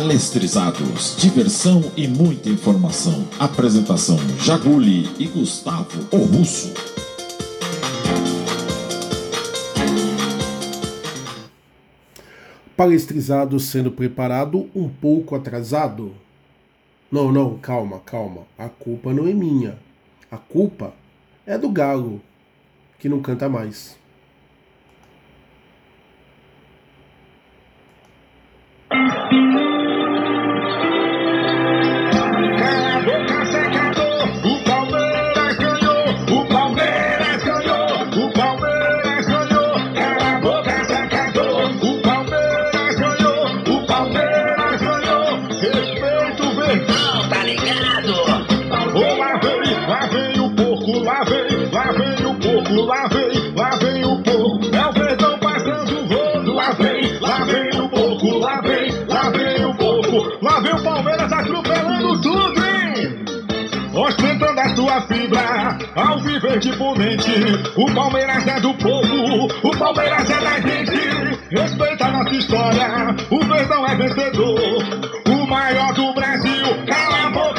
Palestrizados, diversão e muita informação. Apresentação Jaguli e Gustavo o Russo. Palestrizado sendo preparado um pouco atrasado. Não, não, calma, calma. A culpa não é minha. A culpa é do galo, que não canta mais. Sua fibra, ao viver de ponente. O Palmeiras é do povo, o Palmeiras é da gente. Respeita a nossa história, o Verdão é vencedor. O maior do Brasil, cala a boca,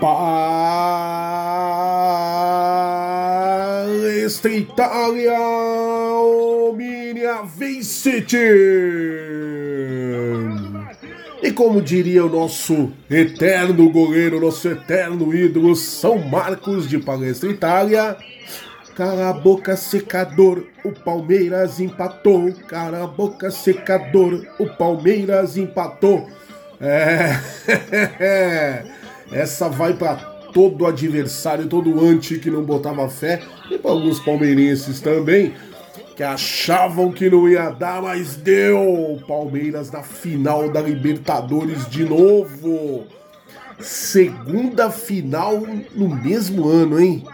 Palestra Itália, Omnia Vincit. E como diria o nosso eterno goleiro, nosso eterno ídolo, São Marcos de Palestra Itália, Cala a boca, secador, o Palmeiras empatou. Cala a boca, secador, o Palmeiras empatou. É, essa vai para todo adversário, todo anti que não botava fé, e para alguns palmeirenses também, que achavam que não ia dar, mas deu. Palmeiras na final da Libertadores de novo. Segunda final no mesmo ano, hein?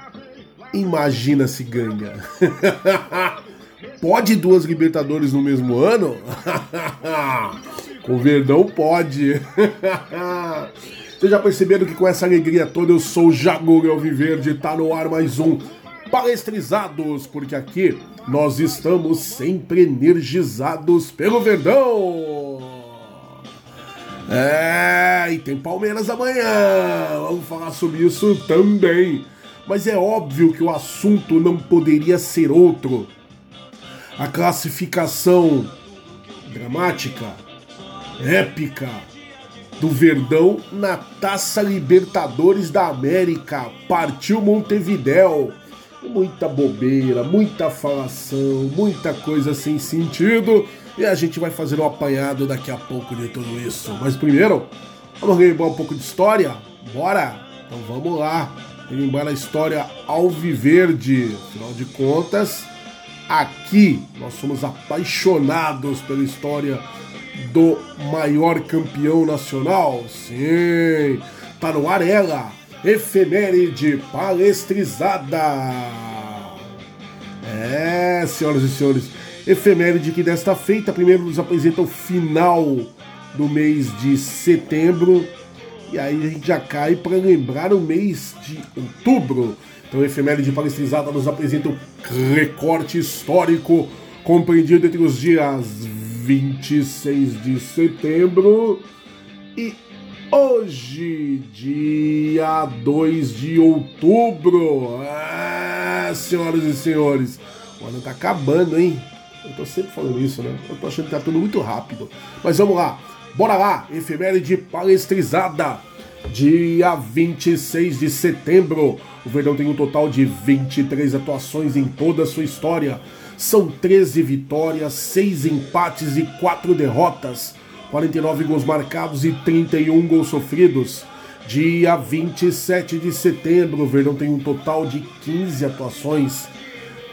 Imagina se ganha. pode duas Libertadores no mesmo ano? Com Verdão pode. Vocês já perceberam que com essa alegria toda eu sou o Jagor Alviverde, tá no ar mais um Palestrizados, porque aqui nós estamos sempre energizados pelo Verdão. É, e tem Palmeiras amanhã. Vamos falar sobre isso também. Mas é óbvio que o assunto não poderia ser outro. A classificação dramática, épica do Verdão na Taça Libertadores da América. Partiu Montevidéu. Muita bobeira, muita falação, muita coisa sem sentido. E a gente vai fazer um apanhado daqui a pouco de tudo isso. Mas primeiro, vamos relembrar um pouco de história? Bora! Então vamos lá. Relembrar a história Alviverde. Afinal de contas, aqui nós somos apaixonados pela história do maior campeão nacional. Sim, tá no ar ela, efeméride palestrizada. É, senhoras e senhores, efeméride que desta feita primeiro nos apresenta o final do mês de setembro e aí a gente já cai para lembrar o mês de outubro. Então, efeméride palestrizada nos apresenta o recorte histórico compreendido entre os dias 26 de setembro e hoje, dia 2 de outubro. Ah, senhoras e senhores, o ano tá acabando, hein? Eu tô sempre falando isso, né? Eu tô achando que tá tudo muito rápido. Mas vamos lá, bora lá, efeméride palestrizada. Dia 26 de setembro, o Verdão tem um total de 23 atuações em toda a sua história. São 13 vitórias, 6 empates e 4 derrotas, 49 gols marcados e 31 gols sofridos. Dia 27 de setembro, o Verdão tem um total de 15 atuações,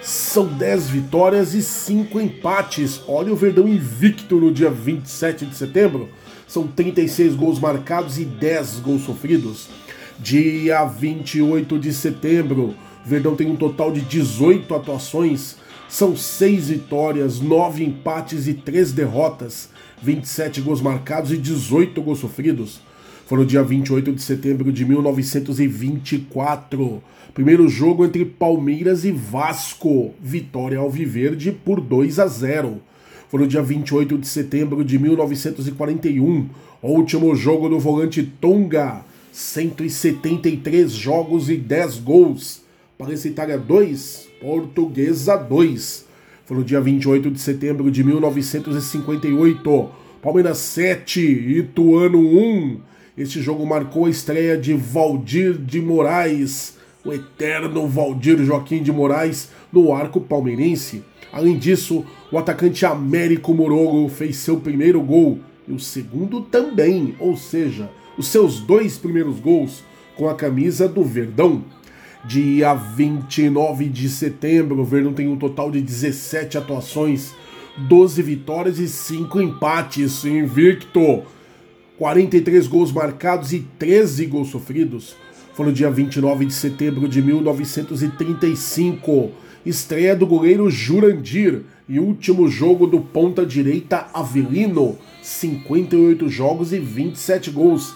são 10 vitórias e 5 empates. Olha o Verdão invicto no dia 27 de setembro. São 36 gols marcados e 10 gols sofridos. Dia 28 de setembro, Verdão tem um total de 18 atuações. São 6 vitórias, 9 empates e 3 derrotas. 27 gols marcados e 18 gols sofridos. Foi no dia 28 de setembro de 1924. Primeiro jogo entre Palmeiras e Vasco. Vitória Alviverde por 2 a 0. Foi no dia 28 de setembro de 1941. Último jogo do volante Tonga. 173 jogos e 10 gols. Parense Itália 2, Portuguesa 2. Foi no dia 28 de setembro de 1958. Palmeiras 7, Ituano 1. Este jogo marcou a estreia de Valdir de Moraes, o eterno Valdir Joaquim de Moraes, no arco palmeirense. Além disso, o atacante Américo Morogo fez seu primeiro gol e o segundo também, ou seja, os seus dois primeiros gols com a camisa do Verdão. Dia 29 de setembro, o Verdão tem um total de 17 atuações, 12 vitórias e 5 empates, invicto. 43 gols marcados e 13 gols sofridos. Foi no dia 29 de setembro de 1935, estreia do goleiro Jurandir e último jogo do ponta direita Avelino, 58 jogos e 27 gols.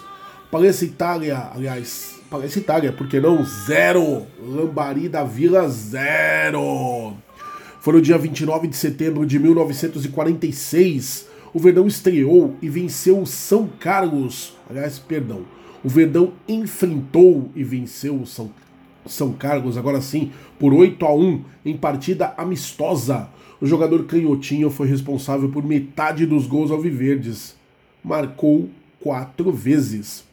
Parece Itália, aliás, parece Itália, porque não? Zero! Lambari da Vila, zero! Foi no dia 29 de setembro de 1946, o Verdão estreou e venceu o São Carlos. Aliás, perdão. O Verdão enfrentou e venceu o São, São Carlos, agora sim, por 8 a 1 em partida amistosa. O jogador canhotinho foi responsável por metade dos gols alviverdes. Marcou quatro vezes.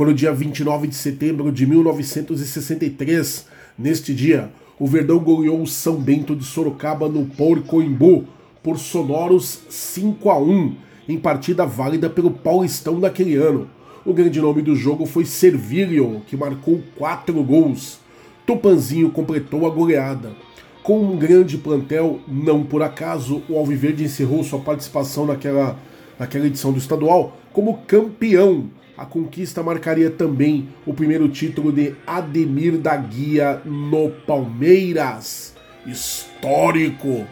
Foi no dia 29 de setembro de 1963. Neste dia, o Verdão goleou o São Bento de Sorocaba no Porcoimbu por sonoros 5 a 1 em partida válida pelo Paulistão daquele ano. O grande nome do jogo foi Servilho, que marcou 4 gols. Tupanzinho completou a goleada. Com um grande plantel, não por acaso, o Alviverde encerrou sua participação naquela, naquela edição do estadual como campeão. A conquista marcaria também o primeiro título de Ademir da Guia no Palmeiras. Histórico!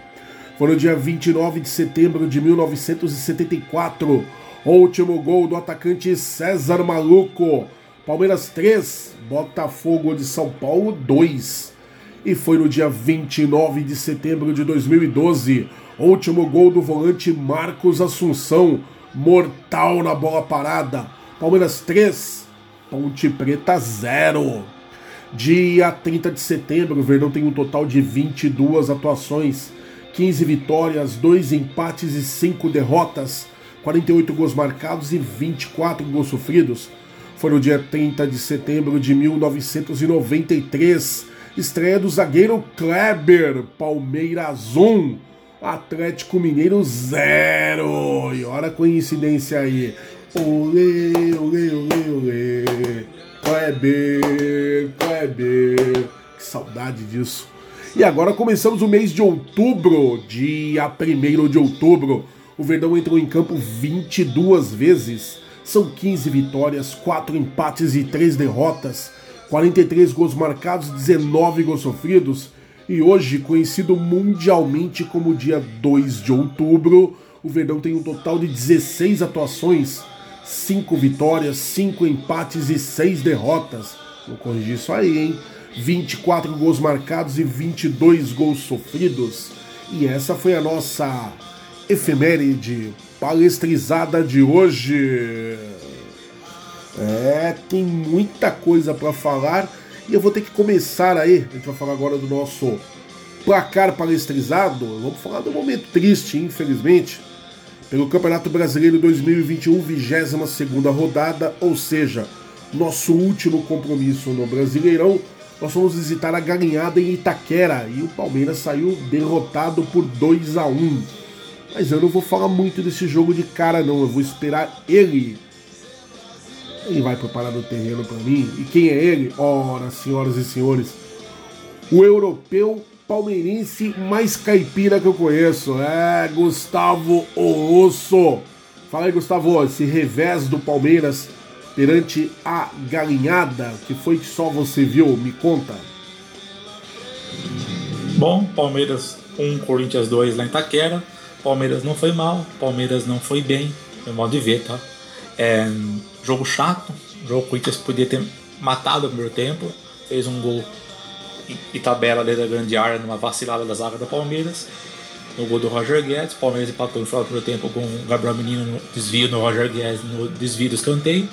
Foi no dia 29 de setembro de 1974. Último gol do atacante César Maluco. Palmeiras 3, Botafogo de São Paulo 2. E foi no dia 29 de setembro de 2012. Último gol do volante Marcos Assunção. Mortal na bola parada. Palmeiras 3, Ponte Preta 0. Dia 30 de setembro, o Verdão tem um total de 22 atuações 15 vitórias, 2 empates e 5 derrotas, 48 gols marcados e 24 gols sofridos. Foi no dia 30 de setembro de 1993, estreia do zagueiro Kleber, Palmeiras 1, Atlético Mineiro 0. E olha a coincidência aí. Olê, olê, olê, olê. Kleber, Kleber. Que saudade disso. E agora começamos o mês de outubro, dia 1 de outubro. O Verdão entrou em campo 22 vezes. São 15 vitórias, 4 empates e 3 derrotas, 43 gols marcados, 19 gols sofridos. E hoje, conhecido mundialmente como dia 2 de outubro, o Verdão tem um total de 16 atuações, 5 vitórias, 5 empates e 6 derrotas. Vou corrigir isso aí, hein? 24 gols marcados e 22 gols sofridos. E essa foi a nossa efeméride palestrizada de hoje. É, tem muita coisa para falar e eu vou ter que começar aí. A gente vai falar agora do nosso placar palestrizado. Vamos falar do momento triste, infelizmente, pelo Campeonato Brasileiro 2021, 22 rodada, ou seja, nosso último compromisso no Brasileirão nós fomos visitar a galinhada em Itaquera e o Palmeiras saiu derrotado por 2 a 1 Mas eu não vou falar muito desse jogo de cara, não. Eu vou esperar ele. Ele vai preparar o terreno para mim. E quem é ele? Ora, senhoras e senhores, o europeu palmeirense mais caipira que eu conheço. É, Gustavo Osso. Fala aí, Gustavo, esse revés do Palmeiras perante a galinhada, que foi que só você viu? Me conta. Bom, Palmeiras 1, Corinthians 2 lá em Taquera. Palmeiras não foi mal, Palmeiras não foi bem, meu modo de ver, tá? É, jogo chato, jogo Corinthians podia ter matado o primeiro tempo, fez um gol e tabela dentro da grande área numa vacilada da zaga do Palmeiras. No gol do Roger Guedes, Palmeiras empatou no final do tempo com o Gabriel Menino no desvio no Roger Guedes no desvio do escanteio.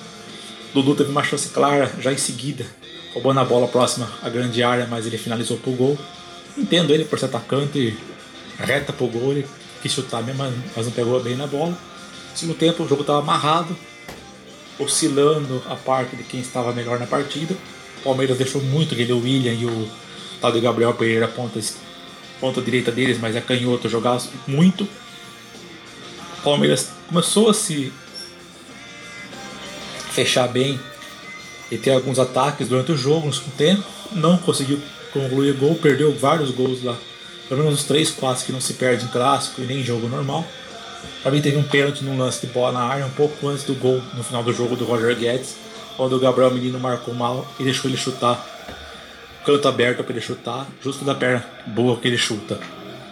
Dudu teve uma chance clara já em seguida, roubando a bola próxima à grande área, mas ele finalizou pro gol. Entendo ele por ser atacante, reta pro gol, ele quis chutar mesmo, mas não pegou bem na bola. No segundo tempo o jogo estava amarrado, oscilando a parte de quem estava melhor na partida. O Palmeiras deixou muito aquele William e o tal de Gabriel Pereira ponta, ponta direita deles, mas é canhoto, jogar muito. O Palmeiras começou a se fechar bem e ter alguns ataques durante o jogo, no tempo. Não conseguiu concluir gol, perdeu vários gols lá. Pelo menos uns 3, 4 que não se perde em clássico e nem em jogo normal. Para mim teve um pênalti num lance de bola na área, um pouco antes do gol, no final do jogo do Roger Guedes, quando o Gabriel Menino marcou mal e deixou ele chutar. Canto aberto para ele chutar, justo da perna boa que ele chuta.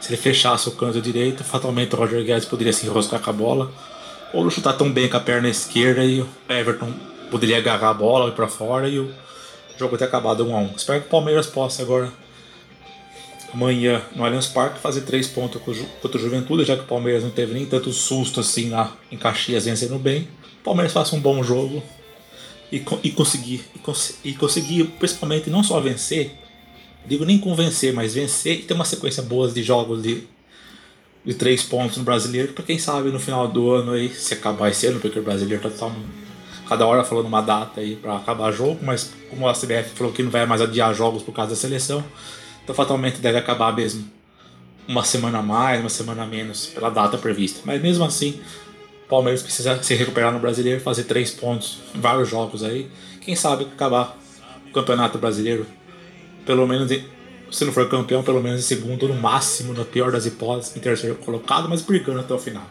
Se ele fechasse o canto direito, fatalmente o Roger Guedes poderia se enroscar com a bola. Ou não chutar tão bem com a perna esquerda e o Everton poderia agarrar a bola e para fora e o jogo ter acabado 1 a 1 Espero que o Palmeiras possa agora amanhã no Allianz Parque fazer três pontos contra o Juventude, já que o Palmeiras não teve nem tanto susto assim lá em Caxias vencendo bem. O Palmeiras faça um bom jogo e, e conseguir e, cons e conseguir principalmente não só vencer, digo nem convencer, mas vencer e ter uma sequência boa de jogos de, de três pontos no brasileiro, para quem sabe no final do ano aí, se acabar esse ano, porque o brasileiro tá totalmente cada hora falando uma data aí para acabar jogo, mas como a CBF falou que não vai mais adiar jogos por causa da seleção, então fatalmente deve acabar mesmo uma semana a mais, uma semana a menos pela data prevista. Mas mesmo assim, Palmeiras precisa se recuperar no brasileiro, fazer três pontos vários jogos aí. Quem sabe acabar o campeonato brasileiro, pelo menos se não for campeão, pelo menos em segundo, no máximo, na pior das hipóteses, em terceiro colocado, mas brigando até o final.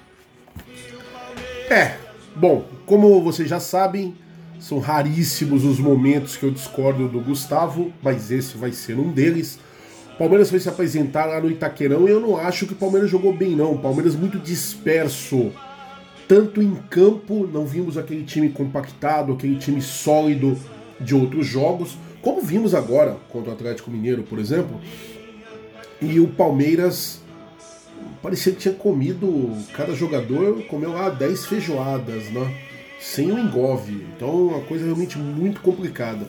É, bom, como vocês já sabem, são raríssimos os momentos que eu discordo do Gustavo, mas esse vai ser um deles. Palmeiras foi se apresentar lá no Itaquerão e eu não acho que o Palmeiras jogou bem, não. O Palmeiras muito disperso. Tanto em campo, não vimos aquele time compactado, aquele time sólido de outros jogos, como vimos agora contra o Atlético Mineiro, por exemplo. E o Palmeiras parecia que tinha comido, cada jogador comeu lá 10 feijoadas, né? Sem o engove. Então, uma coisa realmente muito complicada.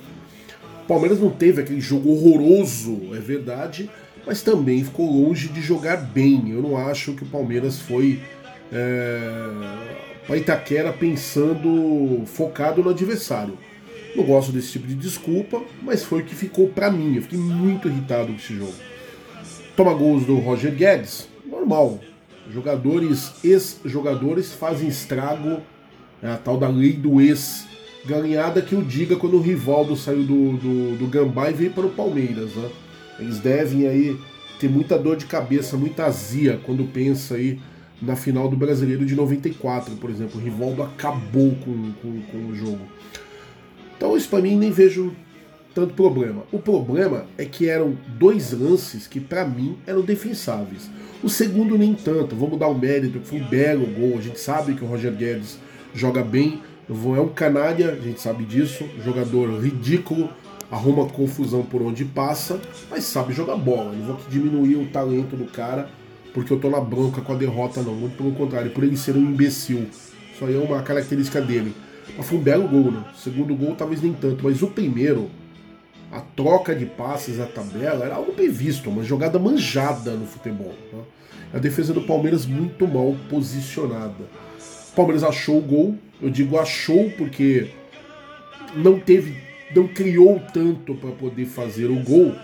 O Palmeiras não teve aquele jogo horroroso, é verdade, mas também ficou longe de jogar bem. Eu não acho que o Palmeiras foi é, para Itaquera pensando focado no adversário. Não gosto desse tipo de desculpa, mas foi o que ficou para mim. Eu fiquei muito irritado com esse jogo. Toma gols do Roger Guedes, normal. Jogadores, ex-jogadores fazem estrago, é a tal da lei do ex galinhada que o diga quando o Rivaldo saiu do, do, do Gambá e veio para o Palmeiras. Né? Eles devem aí ter muita dor de cabeça, muita azia quando pensa aí na final do Brasileiro de 94, por exemplo. O Rivaldo acabou com, com, com o jogo. Então isso para mim nem vejo tanto problema. O problema é que eram dois lances que para mim eram defensáveis. O segundo nem tanto, vamos dar o mérito, foi um belo gol. A gente sabe que o Roger Guedes joga bem, é um canalha, a gente sabe disso, jogador ridículo, arruma confusão por onde passa, mas sabe jogar bola. Não vou diminuir o talento do cara porque eu tô na bronca com a derrota, não. Muito pelo contrário, por ele ser um imbecil. Isso aí é uma característica dele. Mas foi um belo gol, né? Segundo gol talvez nem tanto, mas o primeiro, a troca de passes, a tabela, era algo previsto, uma jogada manjada no futebol. Né? A defesa do Palmeiras muito mal posicionada. O Palmeiras achou o gol, eu digo achou porque não teve, não criou tanto para poder fazer o gol,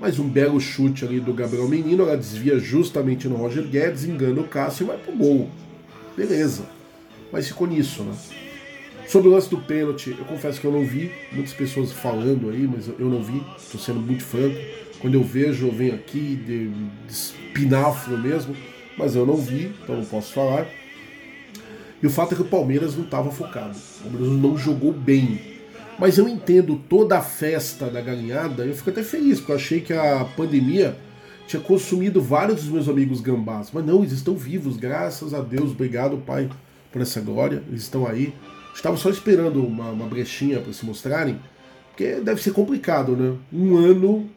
mas um belo chute ali do Gabriel Menino, ela desvia justamente no Roger Guedes, engana o Cássio e vai pro gol. Beleza. Mas ficou nisso, né? Sobre o lance do pênalti, eu confesso que eu não vi, muitas pessoas falando aí, mas eu não vi, estou sendo muito franco. Quando eu vejo, eu venho aqui de, de espinafro mesmo, mas eu não vi, então não posso falar. E o fato é que o Palmeiras não estava focado. O Palmeiras não jogou bem. Mas eu entendo toda a festa da galinhada, eu fico até feliz, porque eu achei que a pandemia tinha consumido vários dos meus amigos gambás. Mas não, eles estão vivos, graças a Deus. Obrigado, Pai, por essa glória. Eles estão aí. Estava só esperando uma, uma brechinha para se mostrarem, porque deve ser complicado, né? Um ano,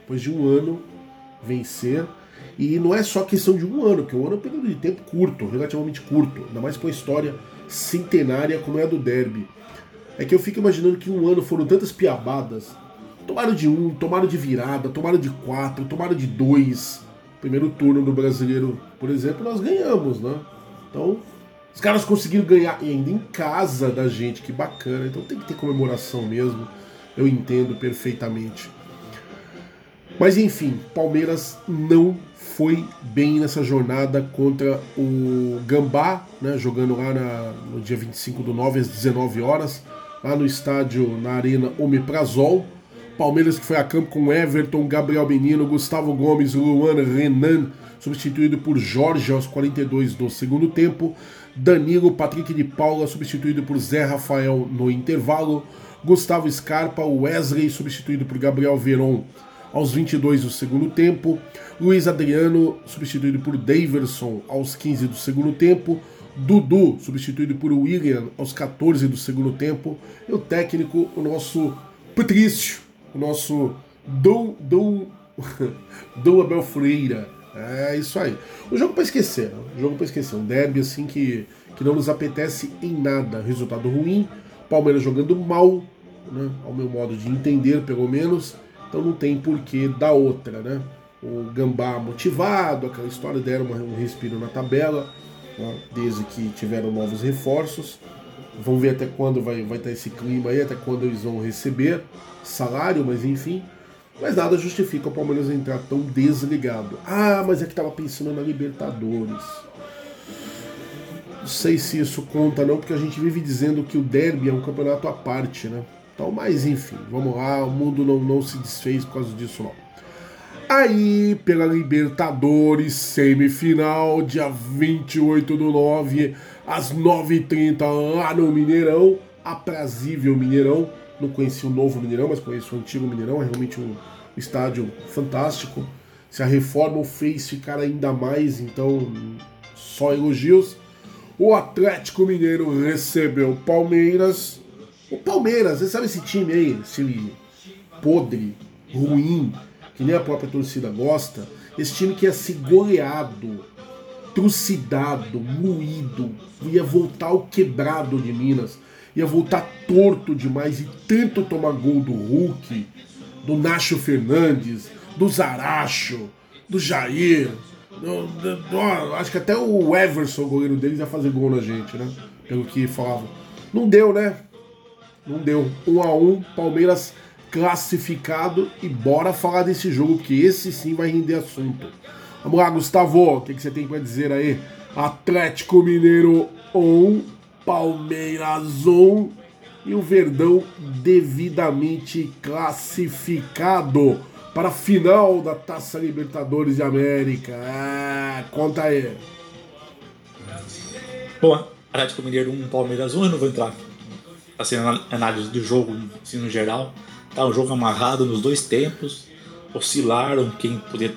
depois de um ano, vencer. E não é só questão de um ano, porque um ano é um período de tempo curto, relativamente curto, ainda mais com a história centenária como é a do Derby. É que eu fico imaginando que um ano foram tantas piabadas. Tomaram de um, tomaram de virada, tomaram de quatro, tomaram de dois. Primeiro turno do brasileiro, por exemplo, nós ganhamos, né? Então, os caras conseguiram ganhar ainda em casa da gente, que bacana. Então tem que ter comemoração mesmo. Eu entendo perfeitamente. Mas enfim, Palmeiras não foi bem nessa jornada contra o Gambá, né, jogando lá na, no dia 25 do 9 às 19 horas, lá no estádio, na Arena Omeprazol. Palmeiras que foi a campo com Everton, Gabriel Menino, Gustavo Gomes, Luan Renan, substituído por Jorge aos 42 do segundo tempo. Danilo, Patrick de Paula, substituído por Zé Rafael no intervalo. Gustavo Scarpa, Wesley, substituído por Gabriel Veron aos 22 do segundo tempo. Luiz Adriano, substituído por Daverson aos 15 do segundo tempo. Dudu, substituído por William aos 14 do segundo tempo. E o técnico, o nosso Patrício, o nosso Dom, Dom, Dom Abel Freira. É isso aí. O jogo para esquecer, né? o jogo para esquecer. Um derby assim que, que não nos apetece em nada. Resultado ruim, Palmeiras jogando mal, né? ao meu modo de entender, pelo menos. Então não tem porquê da outra, né? O Gambá motivado, aquela história deram um respiro na tabela, né? desde que tiveram novos reforços. Vamos ver até quando vai, vai estar esse clima aí, até quando eles vão receber salário, mas enfim. Mas nada justifica o Palmeiras entrar tão desligado. Ah, mas é que estava pensando na Libertadores. Não sei se isso conta não, porque a gente vive dizendo que o derby é um campeonato à parte, né? Então, mas enfim, vamos lá, o mundo não, não se desfez por causa disso não. Aí, pela Libertadores, semifinal, dia 28 do 9, às 9h30, lá no Mineirão, aprazível Mineirão. Não conheci o novo Mineirão, mas conheço o antigo Mineirão, é realmente um estádio fantástico. Se a reforma o fez ficar ainda mais, então só elogios. O Atlético Mineiro recebeu Palmeiras. O Palmeiras, você sabe esse time aí, esse podre, ruim, que nem a própria torcida gosta. Esse time que ia ser goleado, trucidado, moído, ia voltar o quebrado de Minas, ia voltar torto demais e tanto tomar gol do Hulk, do Nacho Fernandes, do Zaracho, do Jair. Do, do, do, acho que até o Everson, o goleiro deles, ia fazer gol na gente, né? Pelo que falavam. Não deu, né? Não deu. Um a um, Palmeiras classificado e bora falar desse jogo, que esse sim vai render assunto. Vamos lá, Gustavo, o que, que você tem para dizer aí? Atlético Mineiro 1, Palmeiras 1 e o Verdão devidamente classificado para a final da Taça Libertadores de América. Ah, conta aí. Bom, Atlético Mineiro 1, Palmeiras 1, eu não vou entrar assim, na análise do jogo assim, no geral. Tá um jogo amarrado nos dois tempos, oscilaram quem podia,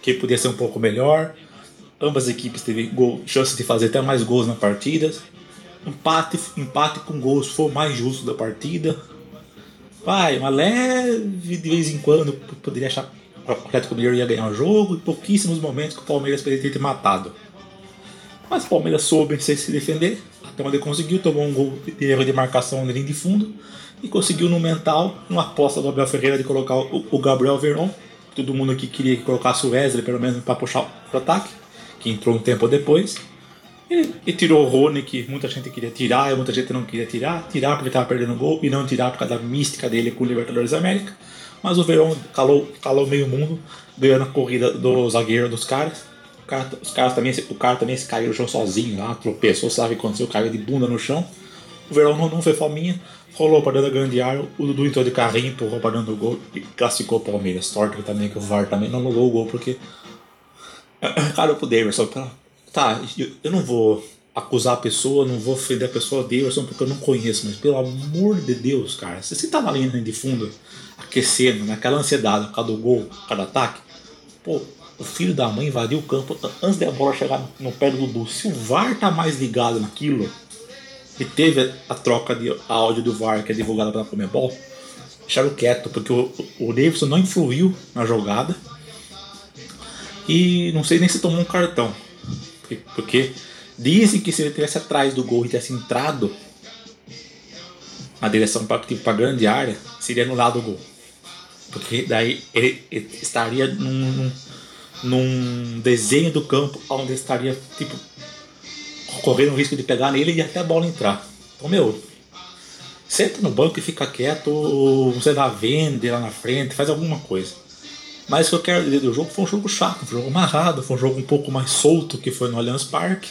quem podia ser um pouco melhor. Ambas equipes teve gol, chance de fazer até mais gols na partida. Empate, empate com gols foi o mais justo da partida. Vai, uma leve de vez em quando poderia achar que o Atlético Mineiro ia ganhar o jogo e pouquíssimos momentos que o Palmeiras poderia ter matado. Mas o Palmeiras soube se defender, até onde conseguiu, tomou um gol de erro de marcação na linha de fundo e conseguiu no mental, uma aposta do Abel Ferreira de colocar o, Gabriel Veron. Todo mundo aqui queria que colocasse o Wesley, pelo menos para puxar o ataque, que entrou um tempo depois. E, e, tirou o Rony, que muita gente queria tirar, e muita gente não queria tirar. Tirar porque estava perdendo gol, e não tirar por causa da mística dele com o Libertadores da América. Mas o Verón calou, calou meio mundo, ganhando a corrida do zagueiro dos caras. Cara, os caras também, o cara também se caiu no chão sozinho lá, tropeçou, sabe quando aconteceu, caiu de bunda no chão. o verão não, não foi fominha, rolou para dentro da grande área, o Dudu entrou de carrinho, empurrou para dentro do gol e classificou o Palmeiras. Sorte também que o VAR também não anulou o gol, porque. Cara, pro Davidson, tá, eu, não vou acusar a pessoa, não vou ofender a pessoa Davidson porque eu não conheço, mas pelo amor de Deus, cara, se você tá na linha de fundo, aquecendo, naquela ansiedade por causa do gol, por causa do ataque, pô, o filho da mãe invadiu o campo antes da bola chegar no pé do Dudu. Se o VAR tá mais ligado naquilo, e teve a troca de áudio do VAR que é divulgada pela Comebol, deixaram quieto, porque o, o Davidson não influiu na jogada. E não sei nem se tomou um cartão. Porque, dizem que se ele tivesse atrás do gol e tivesse entrado na direção para a grande área, seria anulado o gol. Porque daí ele, ele estaria num, num desenho do campo onde estaria tipo correndo o risco de pegar nele e até a bola entrar. Então, meu, senta no banco e fica quieto, ou você dá vende lá na frente, faz alguma coisa. Mas o que eu quero dizer do jogo foi um jogo chato, um jogo amarrado, foi um jogo um pouco mais solto que foi no Allianz Parque.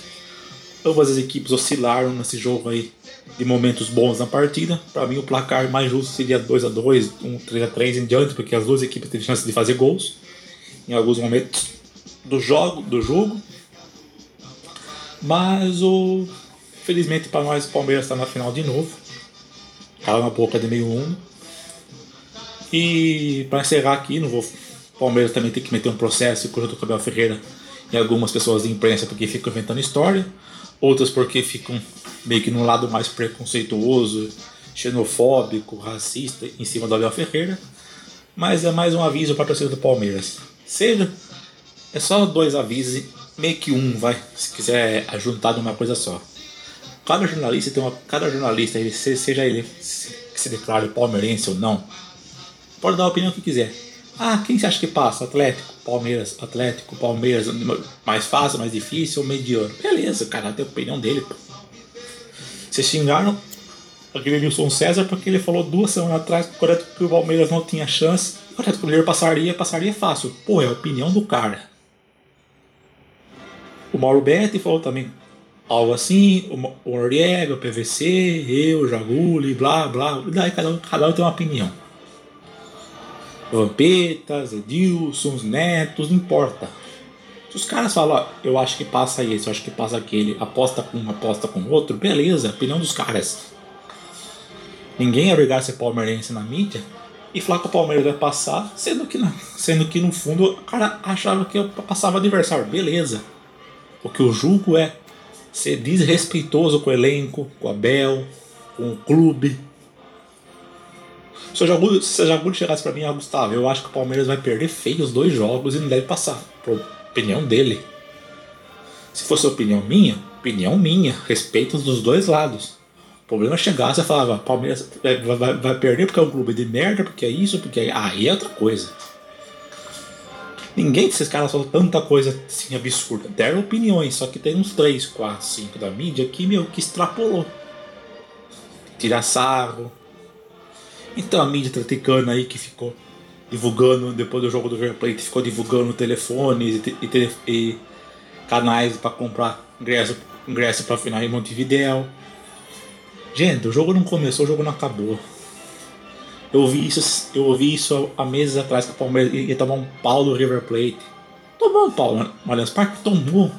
Ambas as equipes oscilaram nesse jogo aí de momentos bons na partida. Para mim, o placar mais justo seria 2 a 2 um 3 a 3 em diante, porque as duas equipes têm chance de fazer gols em alguns momentos do jogo. Do jogo. Mas o felizmente para nós o Palmeiras está na final de novo. Cala na boca de meio mundo. E para encerrar aqui, não vou. O Palmeiras também tem que meter um processo com o. Cabel Ferreira e algumas pessoas de imprensa porque ficam inventando história, outras porque ficam meio que num lado mais preconceituoso, xenofóbico, racista em cima do Abel Ferreira. Mas é mais um aviso para a torcida do Palmeiras. Seja, é só dois avisos, meio que um, vai, se quiser juntar numa coisa só. Cada jornalista tem uma, cada jornalista, seja ele que se declare palmeirense ou não, pode dar a opinião que quiser. Ah, quem você acha que passa? Atlético, Palmeiras, Atlético, Palmeiras, mais fácil, mais difícil ou mediano? Beleza, cara tem a opinião dele. Pô. Vocês xingaram aquele Nilson César porque ele falou duas semanas atrás que o Palmeiras não tinha chance o Atlético Mineiro passaria, passaria fácil. Pô, é a opinião do cara. O Mauro Betti falou também algo assim, o Noriega, o PVC, eu, Jaguli, blá blá. Daí cada um, cada um tem uma opinião. Vampetas, Edilson, Netos, não importa. Se os caras falam, ó, eu acho que passa esse, eu acho que passa aquele, aposta com um, aposta com outro, beleza, opinião dos caras. Ninguém é obrigado a ser palmeirense na mídia e falar que o Palmeiras vai passar, sendo que, não, sendo que no fundo o cara achava que eu passava adversário. Beleza. O que eu julgo é ser desrespeitoso com o elenco, com o Abel, com o clube. Se o Jagudo, chegasse pra mim, ah, Gustavo, eu acho que o Palmeiras vai perder feio os dois jogos e não deve passar. Por opinião dele. Se fosse opinião minha, opinião minha, respeito dos dois lados. O problema é chegar, você falava, Palmeiras vai, vai, vai, perder porque é um clube de merda, porque é isso, porque é. Aí é outra coisa. Ninguém desses caras falou tanta coisa assim absurda. Deram opiniões, só que tem uns 3, 4, 5 da mídia que, meu, que extrapolou. Tirar sarro. Então a mídia traficando aí que ficou divulgando, depois do jogo do River Plate, ficou divulgando telefones e, e, e canais para comprar ingresso, ingresso para final em Montevideo. Gente, o jogo não começou, o jogo não acabou. Eu ouvi isso, eu ouvi isso há meses atrás que o Palmeiras ia tomar um pau do River Plate. Tomou um pau no Allianz Parque? Tomou.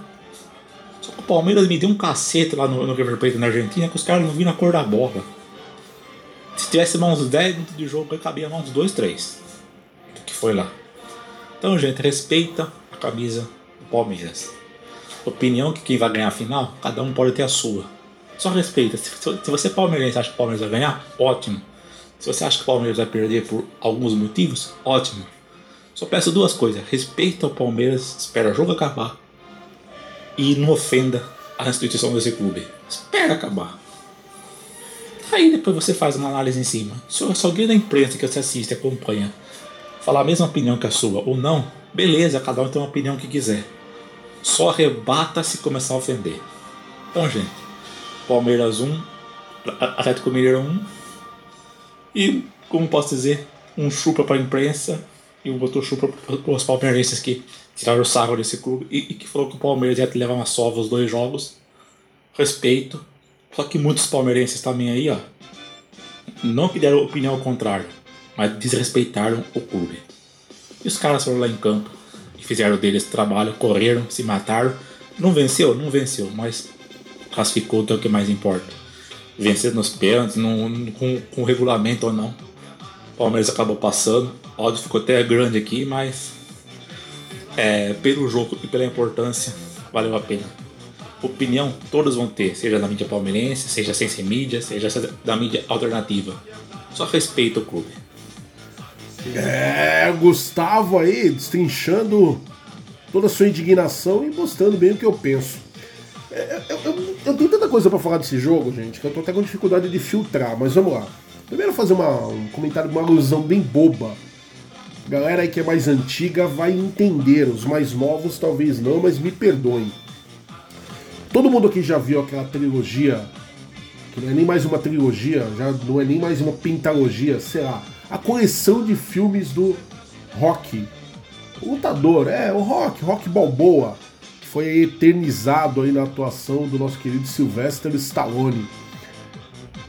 Só que o Palmeiras me deu um cacete lá no, no River Plate na Argentina que os caras não viram a cor da bola. Se tivesse mais uns 10 minutos de jogo, eu cabia mais uns 2, 3. Que foi lá. Então, gente, respeita a camisa do Palmeiras. Opinião que quem vai ganhar a final, cada um pode ter a sua. Só respeita. Se, se você é palmeirense acha que o Palmeiras vai ganhar, ótimo. Se você acha que o Palmeiras vai perder por alguns motivos, ótimo. Só peço duas coisas: respeita o Palmeiras, espera o jogo acabar e não ofenda a instituição desse clube. Espera acabar. Aí depois você faz uma análise em cima. Se, alguém da imprensa que você assiste acompanha falar a mesma opinião que a sua ou não, beleza, cada um tem uma opinião que quiser. Só rebata se começar a ofender. Então, gente, Palmeiras 1, Atlético Mineiro 1. E, como posso dizer, um chupa para a imprensa e um outro chupa para os palmeirenses que tiraram o sarro desse clube e, e, que falou que o Palmeiras ia levar uma sova os dois jogos. Respeito. Só que muitos palmeirenses também aí, ó, não que deram opinião ao contrário, mas desrespeitaram o clube. E os caras foram lá em campo e fizeram deles trabalho, correram, se mataram. Não venceu? Não venceu, mas classificou, que é o que mais importa. Vencer nos pênaltis, no, com, com regulamento ou não. O Palmeiras acabou passando. O ficou até grande aqui, mas é, pelo jogo e pela importância, valeu a pena. Opinião todos vão ter, seja da mídia palmeirense, seja sem ser mídia, seja da mídia alternativa. Só respeita o clube. É, Gustavo aí destrinchando toda a sua indignação e mostrando bem o que eu penso. É, eu, eu, eu, tenho tanta coisa para falar desse jogo, gente, que eu tô até com dificuldade de filtrar, mas vamos lá. Primeiro fazer uma, um comentário, uma alusão bem boba. Galera aí que é mais antiga vai entender, os mais novos talvez não, mas me perdoem. Todo mundo aqui já viu aquela trilogia, que não é nem mais uma trilogia, já não é nem mais uma pentalogia, sei lá, a coleção de filmes do Rock. O lutador, é, o Rock, Rock Balboa, foi eternizado aí na atuação do nosso querido Sylvester Stallone.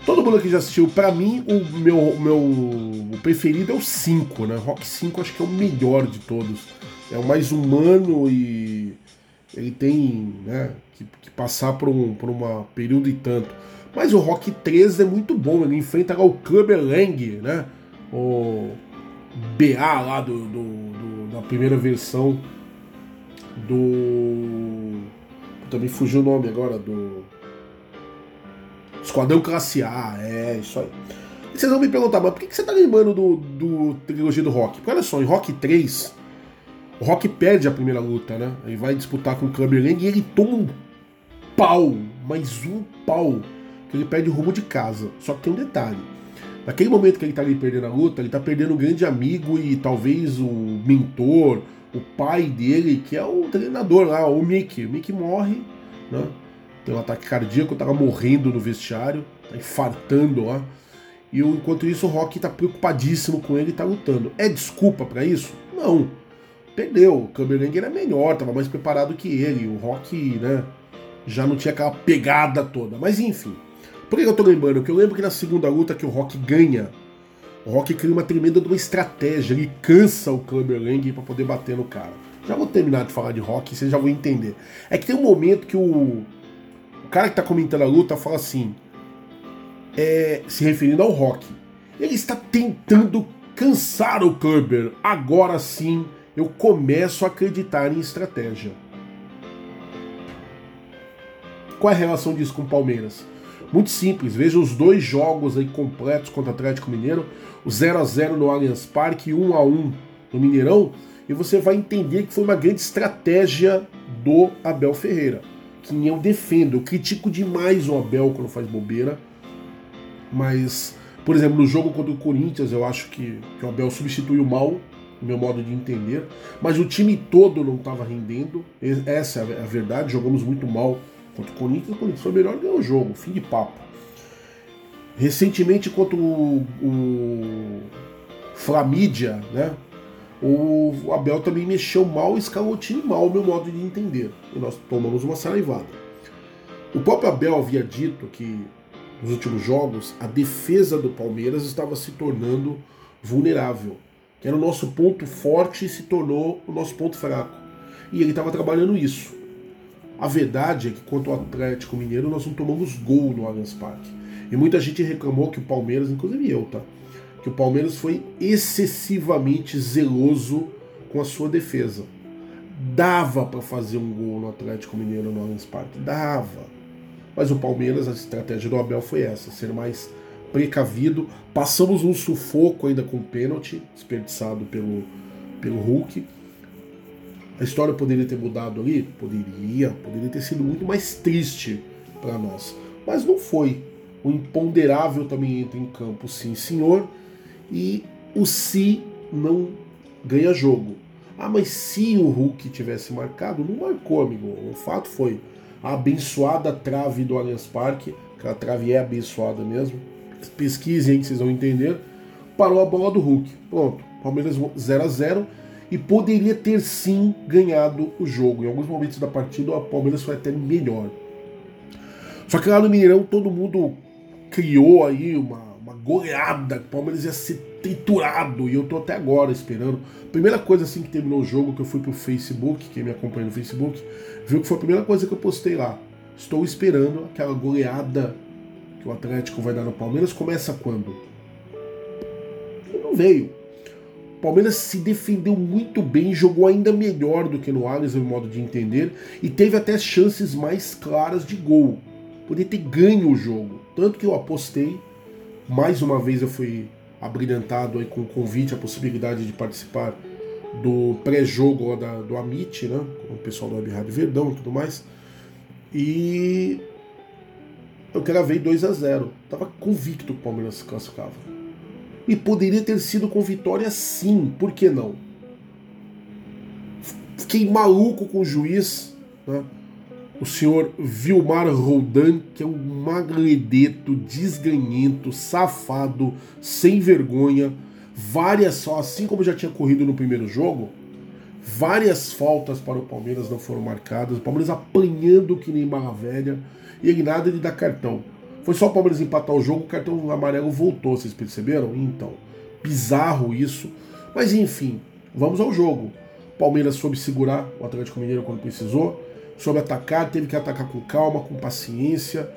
Todo mundo aqui já assistiu. Para mim, o meu, meu preferido é o 5, né? Rock 5 acho que é o melhor de todos. É o mais humano e ele tem né, que, que passar por um por uma período e tanto. Mas o Rock 3 é muito bom. Ele enfrenta lá o Clubber Lang, né? O BA lá do, do, do da primeira versão do. Também fugiu o nome agora, do. Esquadrão Classe A, é isso aí. E vocês vão me perguntar, mas por que você tá lembrando do, do trilogia do Rock? Porque olha só, em Rock 3, o Rock perde a primeira luta, né? Ele vai disputar com o Clubber Lang e ele toma um pau, mais um pau, que ele perde o rumo de casa. Só que tem um detalhe. Naquele momento que ele tá ali perdendo a luta, ele tá perdendo um grande amigo e talvez o mentor, o pai dele, que é o treinador lá, o Mickey. O Mickey morre, né? tem um ataque cardíaco, tava morrendo no vestiário, tá infartando lá. E enquanto isso, o Rock tá preocupadíssimo com ele e tá lutando. É desculpa para isso? Não. Perdeu. O Cumberland era melhor, tava mais preparado que ele. O Rock, né, já não tinha aquela pegada toda. Mas enfim. Por que eu tô lembrando? Porque eu lembro que na segunda luta que o Rock ganha, o Rock cria uma tremenda uma estratégia. Ele cansa o Clubber Lang para poder bater no cara. Já vou terminar de falar de Rock, vocês já vão entender. É que tem um momento que o o cara que está comentando a luta fala assim, é, se referindo ao Rock. Ele está tentando cansar o Kerber. Agora sim eu começo a acreditar em estratégia. Qual é a relação disso com o Palmeiras? Muito simples, veja os dois jogos aí completos contra o Atlético Mineiro, o 0 a 0 no Allianz Parque e 1 a 1 no Mineirão, e você vai entender que foi uma grande estratégia do Abel Ferreira quem eu defendo. Eu critico demais o Abel quando faz bobeira, mas, por exemplo, no jogo contra o Corinthians, eu acho que, que o Abel substituiu mal, no meu modo de entender, mas o time todo não estava rendendo, essa é a verdade, jogamos muito mal contra o Corinthians, o Corinthians foi melhor ganhou o jogo, fim de papo. Recentemente contra o, o Flamídia, né? O Abel também mexeu mal o mal, meu modo de entender. E nós tomamos uma saraivada. O próprio Abel havia dito que nos últimos jogos a defesa do Palmeiras estava se tornando vulnerável, que era o nosso ponto forte e se tornou o nosso ponto fraco. E ele estava trabalhando isso. A verdade é que quanto ao Atlético Mineiro nós não tomamos gol no Allianz Parque. E muita gente reclamou que o Palmeiras, inclusive eu, tá? que o Palmeiras foi excessivamente zeloso com a sua defesa. Dava para fazer um gol no Atlético Mineiro no Allianz Parque, dava. Mas o Palmeiras, a estratégia do Abel foi essa, ser mais precavido. Passamos um sufoco ainda com o pênalti, desperdiçado pelo, pelo Hulk. A história poderia ter mudado ali? Poderia, poderia ter sido muito mais triste para nós. Mas não foi. O imponderável também entra em campo, sim, senhor e o se não ganha jogo. Ah, mas se o Hulk tivesse marcado, não marcou, amigo. O fato foi a abençoada trave do Allianz Parque, aquela trave é abençoada mesmo. Pesquisem aí que vocês vão entender. Parou a bola do Hulk. Pronto. Palmeiras 0 a 0 e poderia ter sim ganhado o jogo. Em alguns momentos da partida, o Palmeiras foi até melhor. Só que lá no Mineirão todo mundo criou aí uma, uma goleada, o Palmeiras ia ser triturado, e eu tô até agora esperando. Primeira coisa assim que terminou o jogo, que eu fui pro Facebook, quem me acompanha no Facebook, viu que foi a primeira coisa que eu postei lá. Estou esperando aquela goleada que o Atlético vai dar no Palmeiras. Começa quando? Não veio. O Palmeiras se defendeu muito bem, jogou ainda melhor do que no Allianz, no modo de entender, e teve até chances mais claras de gol. Poderia ter ganho o jogo. Tanto que eu apostei, mais uma vez eu fui abrilhantado aí com o convite, a possibilidade de participar do pré-jogo do Amit, né? Com o pessoal do Web Rádio Verdão e tudo mais. E eu gravei 2 a 0 Tava convicto que o Palmeiras se classificava. E poderia ter sido com vitória sim, por que não? Fiquei maluco com o juiz, né? O senhor Vilmar Roldan, que é um magredeto, desganhento, safado, sem vergonha, várias assim como já tinha corrido no primeiro jogo, várias faltas para o Palmeiras não foram marcadas, o Palmeiras apanhando que nem barra velha, e ele nada de dar cartão. Foi só o Palmeiras empatar o jogo, o cartão amarelo voltou, vocês perceberam? Então, bizarro isso. Mas enfim, vamos ao jogo. Palmeiras soube segurar o Atlético Mineiro quando precisou, soube atacar, teve que atacar com calma, com paciência.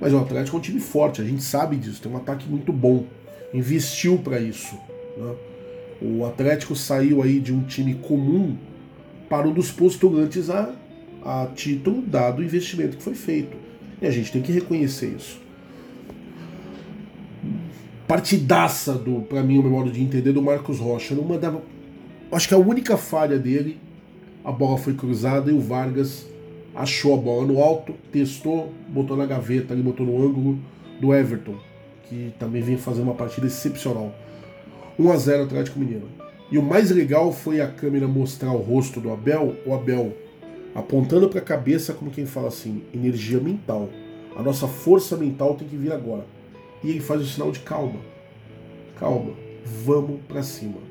Mas o Atlético é um time forte, a gente sabe disso, tem um ataque muito bom. Investiu para isso. Né? O Atlético saiu aí de um time comum para um dos postulantes a, a título dado o investimento que foi feito. E a gente tem que reconhecer isso. Partidaça do, para mim, o meu modo de entender, do Marcos Rocha. Numa da, acho que a única falha dele, a bola foi cruzada e o Vargas achou a bola no alto, testou, botou na gaveta, ali botou no ângulo do Everton, que também vem fazendo uma partida excepcional. 1 a 0 Atlético Mineiro. E o mais legal foi a câmera mostrar o rosto do Abel, o Abel apontando para a cabeça como quem fala assim, energia mental. A nossa força mental tem que vir agora. E ele faz o sinal de calma. Calma, vamos para cima.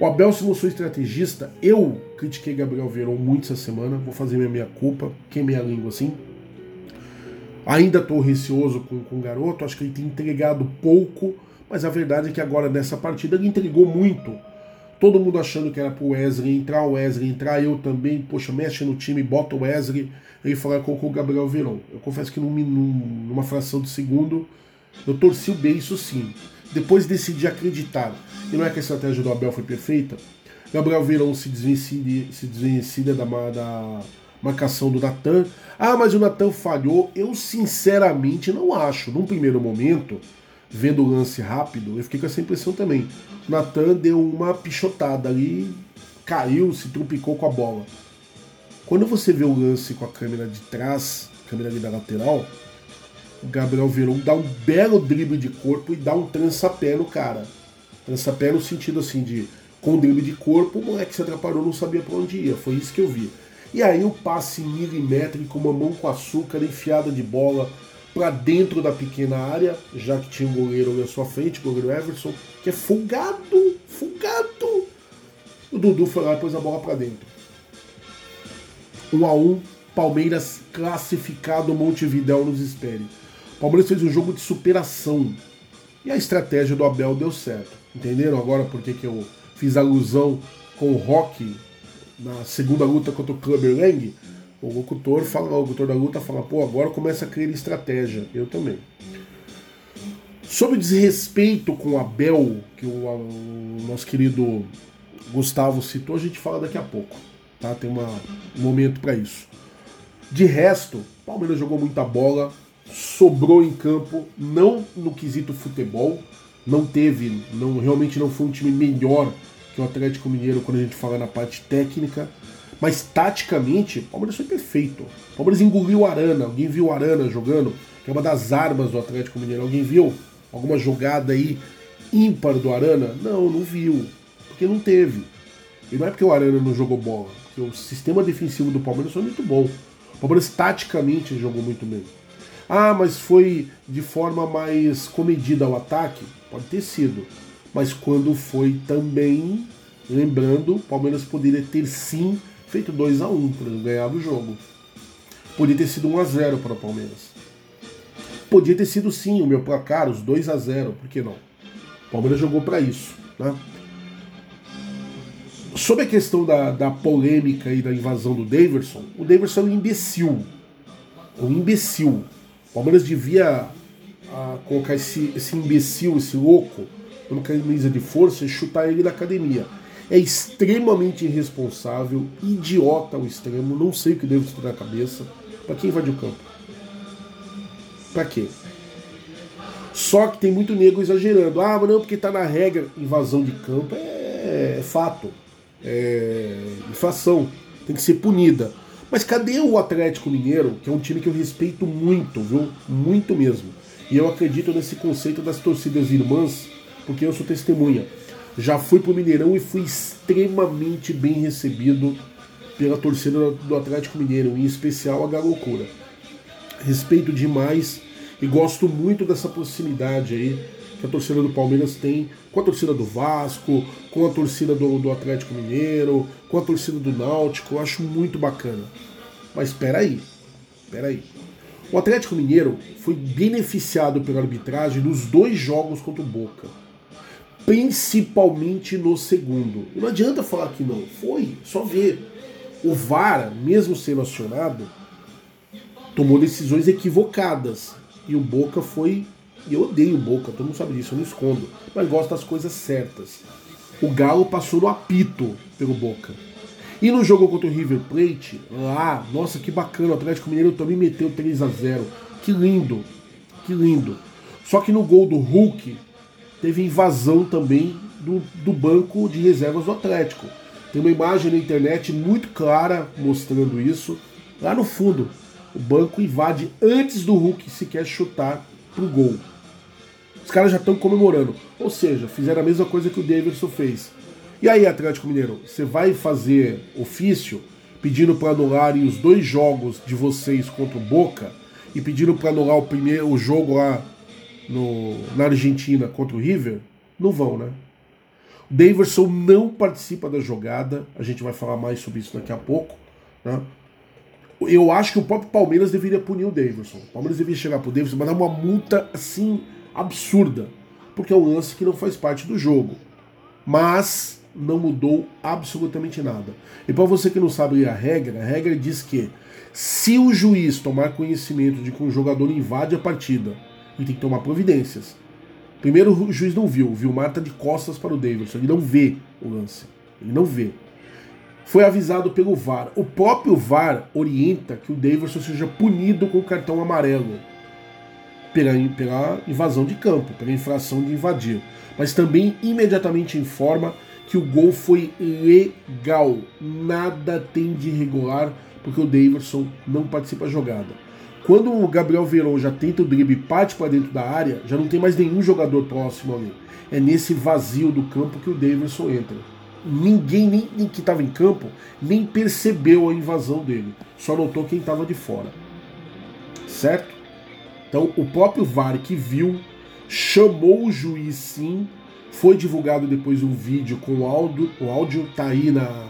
O Abel se mostrou estrategista. Eu critiquei Gabriel Verão muito essa semana. Vou fazer minha meia culpa, queimei a língua assim. Ainda estou receoso com, com o garoto. Acho que ele tem entregado pouco. Mas a verdade é que agora nessa partida ele entregou muito Todo mundo achando que era pro Wesley entrar, o Wesley entrar, eu também, poxa, mexe no time, bota o Wesley, ele falar com o Gabriel Verão. Eu confesso que num, numa fração de segundo eu torci o beiço sim. Depois decidi acreditar. E não é que a estratégia do Abel foi perfeita. Gabriel Verão se desvencilha, se desvencilha da, da marcação do Natan. Ah, mas o Natan falhou. Eu sinceramente não acho. Num primeiro momento, vendo o lance rápido, eu fiquei com essa impressão também. O Natan deu uma pichotada ali, caiu, se trupicou com a bola. Quando você vê o lance com a câmera de trás, câmera ali da lateral, o Gabriel Veron dá um belo drible de corpo e dá um trança-pé no cara. Trança-pé no sentido assim de, com drible de corpo, o moleque se atrapalhou, não sabia para onde ia. Foi isso que eu vi. E aí o passe milimétrico, uma mão com açúcar, enfiada de bola, para dentro da pequena área, já que tinha um goleiro ali à sua frente, o goleiro Everson, que é folgado, folgado. O Dudu foi lá e pôs a bola para dentro. 1 a 1 Palmeiras classificado, Montevidéu nos espere. Palmeiras fez um jogo de superação. E a estratégia do Abel deu certo. Entenderam agora por que, que eu fiz alusão com o Rock na segunda luta contra o Clubber Lang? O locutor fala, o locutor da luta fala, pô, agora começa a criar estratégia. Eu também. Sobre desrespeito com o Abel, que o, o, nosso querido Gustavo citou, a gente fala daqui a pouco. Tá? Tem uma, um momento para isso. De resto, o Palmeiras jogou muita bola, sobrou em campo, não no quesito futebol, não teve, não realmente não foi um time melhor que o Atlético Mineiro quando a gente fala na parte técnica, mas taticamente, o Palmeiras foi perfeito. O Palmeiras engoliu o Arana. Alguém viu o Arana jogando? Que é uma das armas do Atlético Mineiro. Alguém viu alguma jogada aí ímpar do Arana? Não, não viu. Porque não teve. E não é porque o Arana não jogou bola. Porque o sistema defensivo do Palmeiras foi muito bom. O Palmeiras taticamente jogou muito bem. Ah, mas foi de forma mais comedida ao ataque? Pode ter sido. Mas quando foi também, lembrando, o Palmeiras poderia ter sim feito 2 a 1 um, para ganhar o jogo. Podia ter sido 1 a 0 para o Palmeiras. Podia ter sido sim o meu placar, os 2 a 0 por que não? O Palmeiras jogou para isso. Né? Sobre a questão da, da polêmica e da invasão do Daverson, o Daverson é um imbecil. Um imbecil. O Palmeiras devia ah, colocar esse, esse imbecil, esse louco, numa camisa de força e chutar ele na academia. É extremamente irresponsável, idiota ao extremo, não sei o que devo ter na cabeça. Para quem invadiu o campo? Para quê? Só que tem muito nego exagerando. Ah, mas não, porque tá na regra. Invasão de campo é, é fato. É infração. Tem que ser punida. Mas cadê o Atlético Mineiro, que é um time que eu respeito muito, viu? Muito mesmo. E eu acredito nesse conceito das torcidas irmãs, porque eu sou testemunha. Já fui pro Mineirão e fui extremamente bem recebido pela torcida do Atlético Mineiro, em especial a Galocura. Respeito demais e gosto muito dessa proximidade aí que a torcida do Palmeiras tem com a torcida do Vasco, com a torcida do, do Atlético Mineiro, com a torcida do Náutico. Eu acho muito bacana. Mas espera aí, espera aí. O Atlético Mineiro foi beneficiado pela arbitragem nos dois jogos contra o Boca. Principalmente no segundo. E não adianta falar que não. Foi, só ver. O VAR, mesmo sendo acionado, tomou decisões equivocadas. E o Boca foi. E eu odeio Boca, todo mundo sabe disso, eu não escondo. Mas gosto das coisas certas. O Galo passou no apito pelo Boca. E no jogo contra o River Plate, lá, nossa, que bacana, o Atlético Mineiro também meteu 3 a 0 Que lindo, que lindo. Só que no gol do Hulk, teve invasão também do, do banco de reservas do Atlético. Tem uma imagem na internet muito clara mostrando isso. Lá no fundo, o banco invade antes do Hulk sequer chutar pro gol. Os caras já estão comemorando. Ou seja, fizeram a mesma coisa que o Davidson fez. E aí, Atlético Mineiro, você vai fazer ofício pedindo para anularem os dois jogos de vocês contra o Boca e pedindo para anular o primeiro o jogo lá no, na Argentina contra o River? Não vão, né? O Daverson não participa da jogada, a gente vai falar mais sobre isso daqui a pouco. Né? Eu acho que o próprio Palmeiras deveria punir o Daverson. O Palmeiras deveria chegar pro Daverson mandar uma multa assim absurda, porque é um lance que não faz parte do jogo. Mas não mudou absolutamente nada. E para você que não sabe a regra, a regra diz que se o juiz tomar conhecimento de que um jogador invade a partida, ele tem que tomar providências. Primeiro, o juiz não viu, o Vilmar tá de costas para o Davidson, ele não vê o lance, ele não vê. Foi avisado pelo VAR. O próprio VAR orienta que o Davidson seja punido com o cartão amarelo pela, pela invasão de campo, pela infração de invadir. Mas também imediatamente informa que o gol foi legal. Nada tem de irregular, porque o Davidson não participa da jogada. Quando o Gabriel Verón já tenta o drible e parte para dentro da área, já não tem mais nenhum jogador próximo ali. É nesse vazio do campo que o Davidson entra. Ninguém nem, nem que estava em campo nem percebeu a invasão dele, só notou quem estava de fora. Certo? Então o próprio VAR que viu chamou o juiz sim foi divulgado depois um vídeo com áudio, o áudio tá aí na,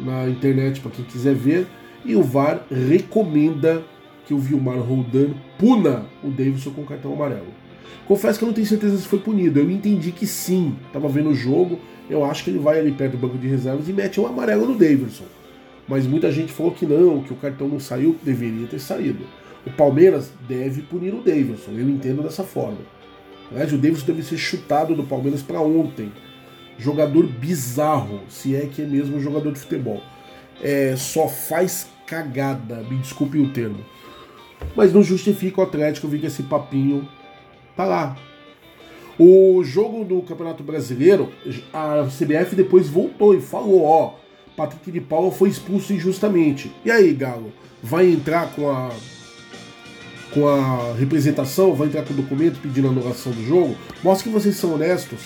na internet para quem quiser ver, e o VAR recomenda que o Vilmar Roldan puna o Davidson com cartão amarelo. Confesso que eu não tenho certeza se foi punido, eu entendi que sim, tava vendo o jogo, eu acho que ele vai ali perto do banco de reservas e mete um amarelo no Davidson. Mas muita gente falou que não, que o cartão não saiu, deveria ter saído. O Palmeiras deve punir o Davidson, eu entendo dessa forma. Aliás, o Davis deve ser chutado do Palmeiras para ontem. Jogador bizarro, se é que é mesmo jogador de futebol. É, só faz cagada, me desculpe o termo. Mas não justifica o Atlético vir com esse papinho. Tá lá. O jogo do Campeonato Brasileiro, a CBF depois voltou e falou: ó, Patrick de Paula foi expulso injustamente. E aí, Galo? Vai entrar com a com a representação, vai entrar com o documento pedindo a anulação do jogo, mostra que vocês são honestos.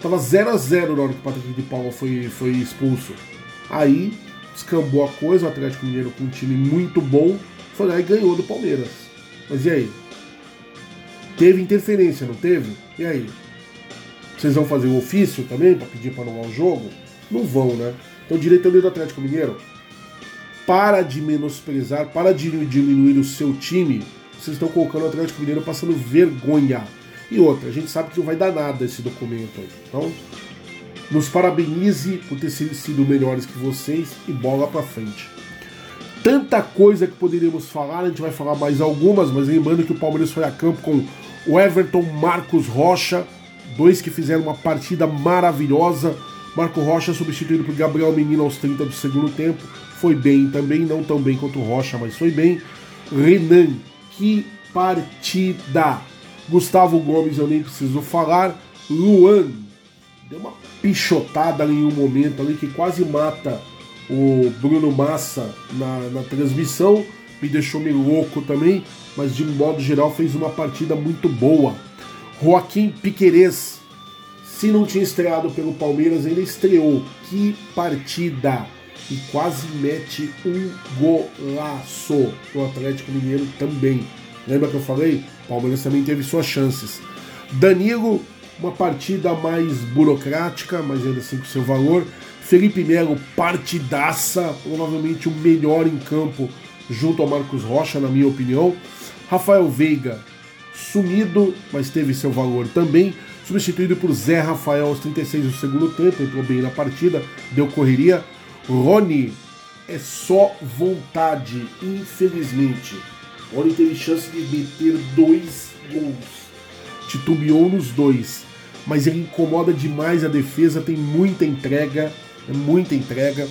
Tava 0 a 0 na hora que o Patrick de Paula foi, foi expulso. Aí escambou a coisa, o Atlético Mineiro com um time muito bom, foi lá e ganhou do Palmeiras. Mas e aí? Teve interferência, não teve? E aí? Vocês vão fazer um ofício também para pedir para anular o jogo? Não vão, né? Então, diretoria do Atlético Mineiro, para de menosprezar, para de diminuir o seu time. Vocês estão colocando o Atlético Mineiro passando vergonha. E outra, a gente sabe que não vai dar nada esse documento aí. Então, nos parabenize por ter sido melhores que vocês e bola para frente. Tanta coisa que poderíamos falar, a gente vai falar mais algumas, mas lembrando que o Palmeiras foi a campo com o Everton Marcos Rocha, dois que fizeram uma partida maravilhosa. Marco Rocha substituído por Gabriel Menino aos 30 do segundo tempo. Foi bem também, não tão bem quanto o Rocha, mas foi bem. Renan, que partida! Gustavo Gomes, eu nem preciso falar. Luan, deu uma pichotada em um momento ali que quase mata o Bruno Massa na, na transmissão. Me deixou meio louco também, mas de modo geral fez uma partida muito boa. Joaquim Piquerez, se não tinha estreado pelo Palmeiras, ainda estreou. Que partida! E quase mete um golaço no Atlético Mineiro também. Lembra que eu falei? Palmeiras também teve suas chances. Danilo, uma partida mais burocrática, mas ainda assim com seu valor. Felipe Melo, partidaça, provavelmente o melhor em campo, junto ao Marcos Rocha, na minha opinião. Rafael Veiga, sumido, mas teve seu valor também. Substituído por Zé Rafael aos 36 do segundo tempo, entrou bem na partida, deu correria. Rony, é só vontade, infelizmente. Rony teve chance de meter dois gols. Titubeou nos dois. Mas ele incomoda demais a defesa, tem muita entrega, é muita entrega.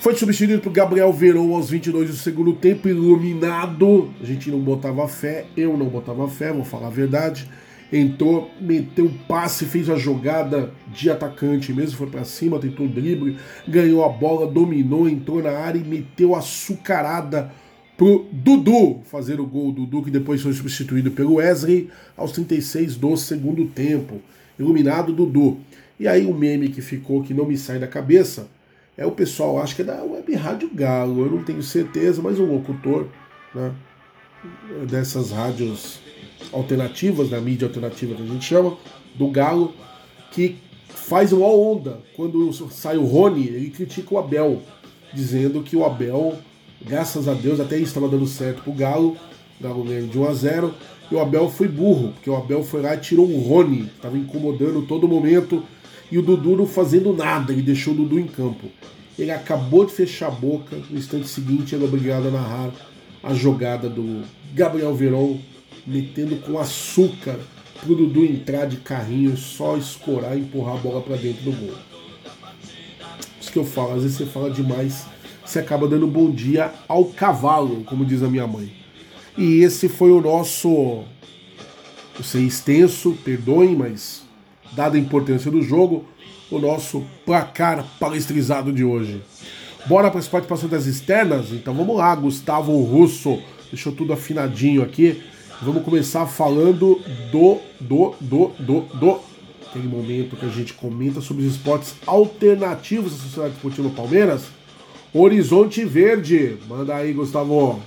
Foi substituído por Gabriel Verão aos 22 do segundo tempo, iluminado. A gente não botava fé, eu não botava fé, vou falar a verdade. Entrou, meteu o passe, fez a jogada de atacante mesmo, foi para cima, tentou o drible, ganhou a bola, dominou, entrou na área e meteu açucarada pro Dudu fazer o gol. Dudu que depois foi substituído pelo Wesley aos 36 do segundo tempo. Iluminado Dudu. E aí o meme que ficou que não me sai da cabeça é o pessoal, acho que é da Web Rádio Galo, eu não tenho certeza, mas um locutor né, dessas rádios alternativas, da mídia alternativa que a gente chama, do Galo, que faz uma onda. Quando sai o Rony, ele critica o Abel, dizendo que o Abel Graças a Deus, até estava dando certo pro Galo. O Galo ganhou de 1 a 0 E o Abel foi burro, porque o Abel foi lá e tirou o Rony, que estava incomodando todo momento. E o Dudu não fazendo nada, ele deixou o Dudu em campo. Ele acabou de fechar a boca, no instante seguinte ele é obrigado a narrar a jogada do Gabriel Verón, metendo com açúcar pro Dudu entrar de carrinho, só escorar e empurrar a bola para dentro do gol. Isso que eu falo, às vezes você fala demais você acaba dando bom dia ao cavalo, como diz a minha mãe. E esse foi o nosso. Eu sei extenso, perdoem, mas dada a importância do jogo, o nosso placar palestrizado de hoje. Bora para as participações das externas? Então vamos lá, Gustavo Russo. Deixou tudo afinadinho aqui. Vamos começar falando do, do, do, do, do. Aquele momento que a gente comenta sobre os esportes alternativos da Sociedade Esportiva Palmeiras. Horizonte Verde. Manda aí, Gustavo.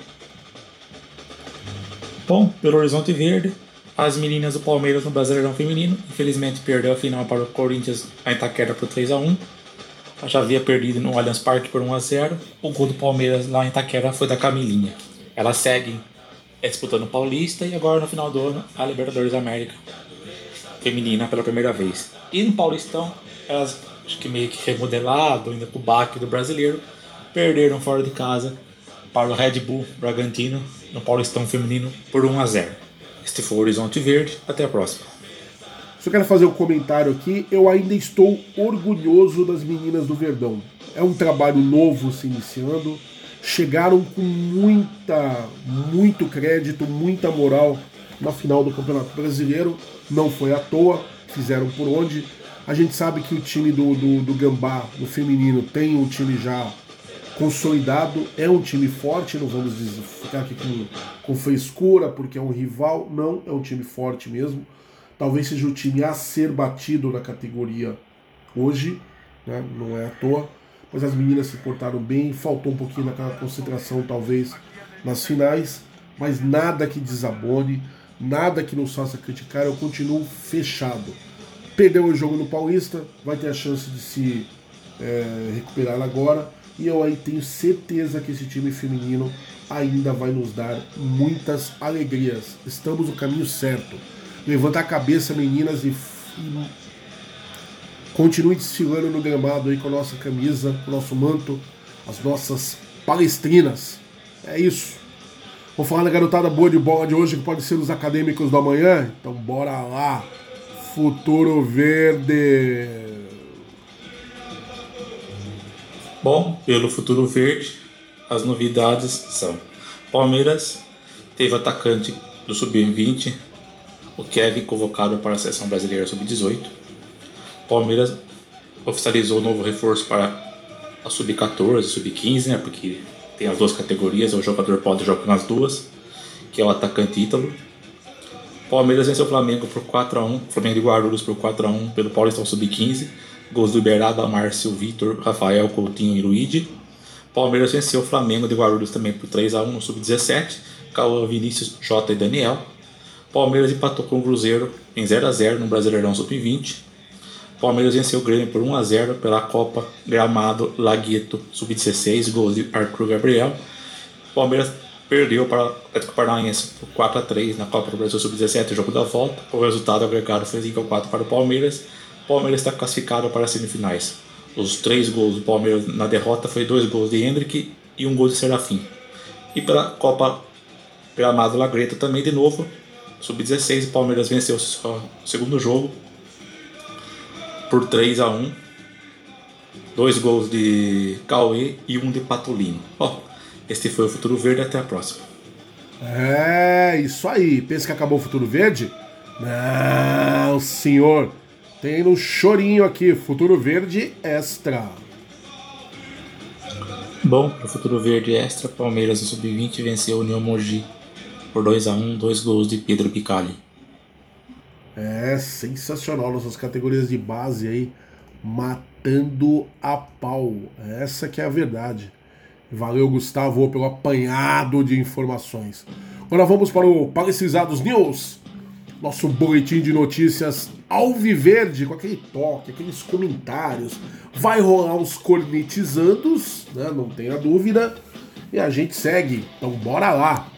Bom, pelo Horizonte Verde, as meninas do Palmeiras no Brasileirão Feminino, infelizmente perdeu a final para o Corinthians a Itaquera por 3 a 1 Já havia perdido no Allianz Parque por 1 a 0 O gol do Palmeiras lá em Itaquera foi da Camilinha. Elas seguem disputando o Paulista e agora no final do ano a Libertadores da América feminina pela primeira vez. E no Paulistão, elas acho que meio que remodelado, ainda com o baque do brasileiro, perderam fora de casa para o Red Bull Bragantino no Paulistão Feminino por 1 a 0. Este foi o Horizonte Verde. Até a próxima. Só quero fazer um comentário aqui. Eu ainda estou orgulhoso das meninas do Verdão. É um trabalho novo se iniciando. Chegaram com muita, muito crédito, muita moral na final do Campeonato Brasileiro. Não foi à toa, fizeram por onde. A gente sabe que o time do, do, do Gambá, no feminino, tem um time já consolidado, é um time forte, não vamos ficar aqui com, com frescura porque é um rival, não, é um time forte mesmo. Talvez seja o time a ser batido na categoria hoje, né? não é à toa, mas as meninas se portaram bem, faltou um pouquinho naquela concentração talvez nas finais, mas nada que desabone, nada que nos faça criticar, eu continuo fechado. Perdeu o jogo no Paulista, vai ter a chance de se é, recuperar agora E eu aí tenho certeza que esse time feminino ainda vai nos dar muitas alegrias. Estamos no caminho certo. Levanta a cabeça, meninas, e, e continue desfilando no gramado aí com a nossa camisa, o nosso manto, as nossas palestrinas. É isso. Vou falar da garotada boa de bola de hoje, que pode ser os acadêmicos do amanhã. Então bora lá. Futuro Verde. Bom, pelo Futuro Verde, as novidades são: Palmeiras teve atacante do Sub-20, o Kevin convocado para a seleção brasileira Sub-18. Palmeiras oficializou o novo reforço para a Sub-14, Sub-15, né? Porque tem as duas categorias, o jogador pode jogar nas duas, que é o atacante Ítalo. Palmeiras venceu o Flamengo por 4x1, Flamengo de Guarulhos por 4x1 pelo Paulistão Sub-15. Gols do Iberaba, Márcio, Vitor, Rafael, Coutinho e Luigi. Palmeiras venceu o Flamengo de Guarulhos também por 3x1 no Sub-17. Cauã, Vinícius, Jota e Daniel. Palmeiras empatou com o Cruzeiro em 0x0 no Brasileirão Sub-20. Palmeiras venceu o Grêmio por 1x0 pela Copa Gramado Lagueto Sub-16, gols de Arthur Gabriel. Palmeiras perdeu para o Atlético Paranaense por 4x3 na Copa do Brasil Sub-17, jogo da volta. O resultado agregado foi 5x4 para o Palmeiras. O Palmeiras está classificado para as semifinais. Os três gols do Palmeiras na derrota foi dois gols de Hendrick e um gol de Serafim. E pela Copa Gramado Lagreto também de novo, Sub-16, o Palmeiras venceu o segundo jogo por 3 a 1 Dois gols de Cauê e um de Patolino. Ó, este foi o Futuro Verde, até a próxima. É, isso aí. Pensa que acabou o Futuro Verde? Não, senhor. Tem no chorinho aqui, Futuro Verde Extra. Bom, o Futuro Verde Extra, Palmeiras no Sub-20 venceu o União Mogi por 2 a 1 dois gols de Pedro Picali. É sensacional nossas categorias de base aí, matando a pau. Essa que é a verdade. Valeu, Gustavo, pelo apanhado de informações. Agora vamos para o Palestrizados News, nosso boletim de notícias alviverde, com aquele toque, aqueles comentários. Vai rolar uns cornetizandos, né? não tenha dúvida. E a gente segue, então bora lá.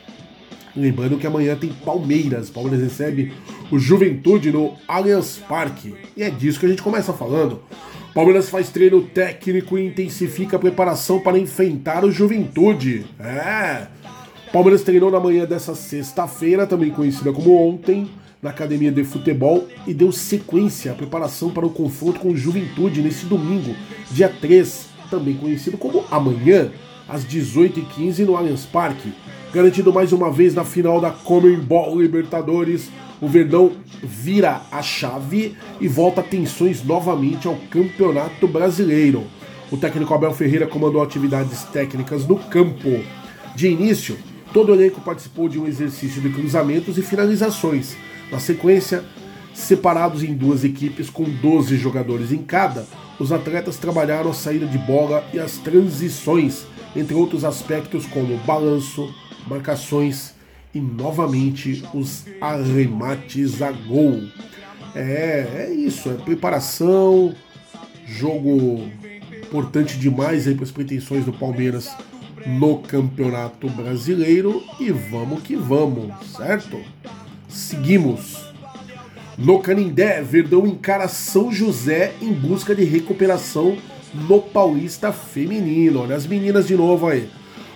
Lembrando que amanhã tem Palmeiras. Palmeiras recebe o Juventude no Allianz Parque. E é disso que a gente começa falando. Palmeiras faz treino técnico e intensifica a preparação para enfrentar o Juventude. É. Palmeiras treinou na manhã dessa sexta-feira, também conhecida como ontem, na academia de futebol e deu sequência à preparação para o confronto com o Juventude nesse domingo, dia 3, também conhecido como amanhã, às 18h15 no Allianz Parque. Garantido mais uma vez na final da Comembol Libertadores, o Verdão vira a chave e volta tensões novamente ao Campeonato Brasileiro. O técnico Abel Ferreira comandou atividades técnicas no campo. De início, todo o elenco participou de um exercício de cruzamentos e finalizações. Na sequência, separados em duas equipes com 12 jogadores em cada, os atletas trabalharam a saída de bola e as transições, entre outros aspectos como balanço, marcações e novamente os arremates a gol. É, é isso, é preparação, jogo importante demais aí para as pretensões do Palmeiras no Campeonato Brasileiro e vamos que vamos, certo? Seguimos. No Canindé, Verdão encara São José em busca de recuperação no Paulista Feminino. Olha as meninas de novo aí.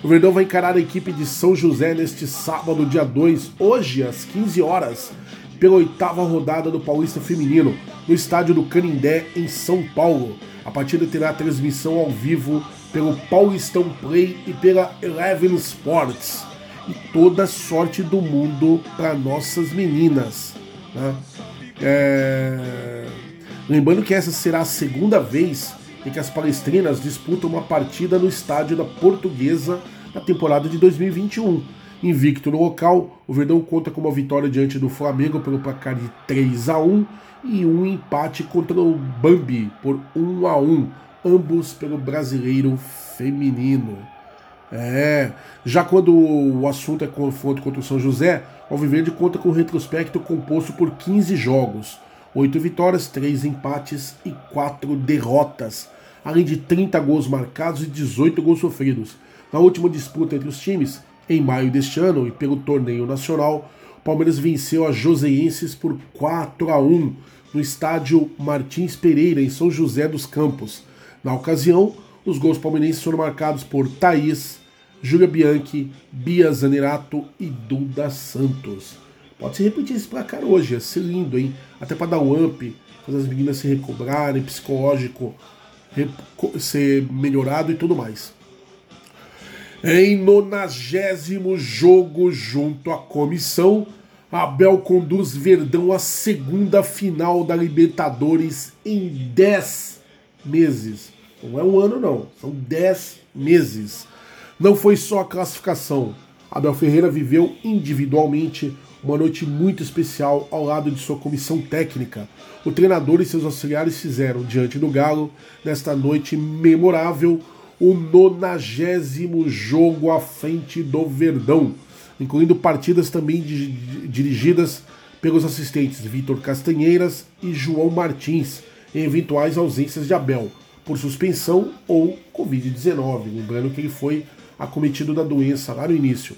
O Verdão vai encarar a equipe de São José neste sábado, dia 2, hoje às 15 horas, pela oitava rodada do Paulista Feminino, no estádio do Canindé, em São Paulo. A partida terá transmissão ao vivo pelo Paulistão Play e pela Eleven Sports. E toda sorte do mundo para nossas meninas. Né? É... Lembrando que essa será a segunda vez em que as palestrinas disputam uma partida no estádio da Portuguesa na temporada de 2021. Invicto no local, o Verdão conta com uma vitória diante do Flamengo pelo placar de 3 a 1 e um empate contra o Bambi por 1 a 1, ambos pelo brasileiro feminino. É, já quando o assunto é confronto contra o São José, o Alviverde conta com um retrospecto composto por 15 jogos, 8 vitórias, 3 empates e 4 derrotas. além de 30 gols marcados e 18 gols sofridos. Na última disputa entre os times, em maio deste ano e pelo torneio nacional, o Palmeiras venceu a Joseenses por 4 a 1 no estádio Martins Pereira, em São José dos Campos. Na ocasião, os gols palmeirenses foram marcados por Thaís, Júlia Bianchi, Bia Zanerato e Duda Santos. Pode se repetir esse placar hoje, ia ser lindo, hein? Até para dar um up, fazer as meninas se recobrarem, psicológico ser melhorado e tudo mais. Em nonagésimo jogo junto à comissão, Abel conduz Verdão à segunda final da Libertadores em 10 meses. Não é um ano, não, são 10 meses. Não foi só a classificação. Abel Ferreira viveu individualmente uma noite muito especial ao lado de sua comissão técnica. O treinador e seus auxiliares fizeram, diante do Galo, nesta noite memorável, o nonagésimo jogo à frente do Verdão, incluindo partidas também dirigidas pelos assistentes Vitor Castanheiras e João Martins, em eventuais ausências de Abel, por suspensão ou Covid-19. Lembrando que ele foi acometido da doença lá no início.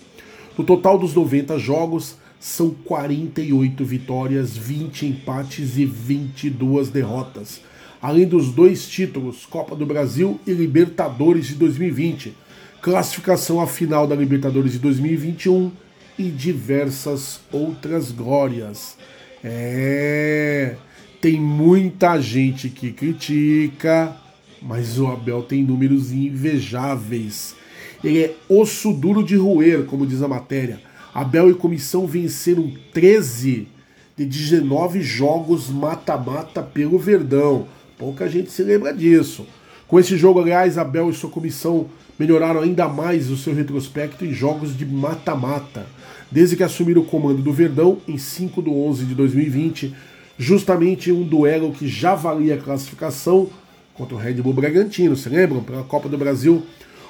No total dos 90 jogos, são 48 vitórias, 20 empates e 22 derrotas. Além dos dois títulos, Copa do Brasil e Libertadores de 2020, classificação à final da Libertadores de 2021 e diversas outras glórias. É, tem muita gente que critica, mas o Abel tem números invejáveis. Ele é osso duro de roer, como diz a matéria. Abel e comissão venceram 13 de 19 jogos mata-mata pelo Verdão. Pouca gente se lembra disso. Com esse jogo, aliás, Abel e sua comissão melhoraram ainda mais o seu retrospecto em jogos de mata-mata. Desde que assumiram o comando do Verdão em 5 de 11 de 2020, justamente um duelo que já valia a classificação contra o Red Bull Bragantino, se lembram? Pela Copa do Brasil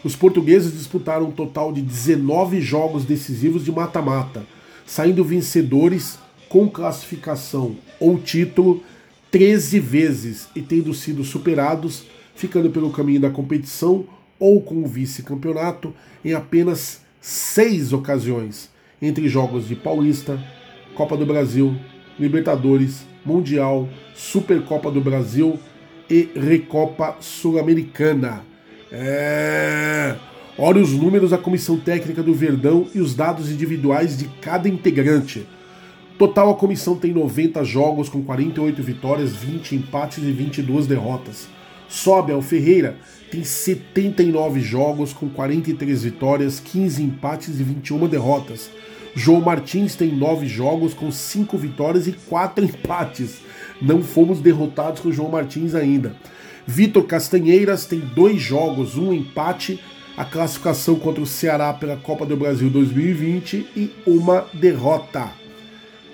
os portugueses disputaram um total de 19 jogos decisivos de mata-mata, saindo vencedores com classificação ou título 13 vezes e tendo sido superados, ficando pelo caminho da competição ou com o vice-campeonato em apenas seis ocasiões, entre jogos de Paulista, Copa do Brasil, Libertadores, Mundial, Supercopa do Brasil e Recopa Sul-Americana. É. Olha os números da comissão técnica do Verdão e os dados individuais de cada integrante. Total, a comissão tem 90 jogos com 48 vitórias, 20 empates e 22 derrotas. Só Abel Ferreira tem 79 jogos com 43 vitórias, 15 empates e 21 derrotas. João Martins tem 9 jogos com 5 vitórias e 4 empates. Não fomos derrotados com João Martins ainda. Vitor Castanheiras tem dois jogos, um empate, a classificação contra o Ceará pela Copa do Brasil 2020 e uma derrota.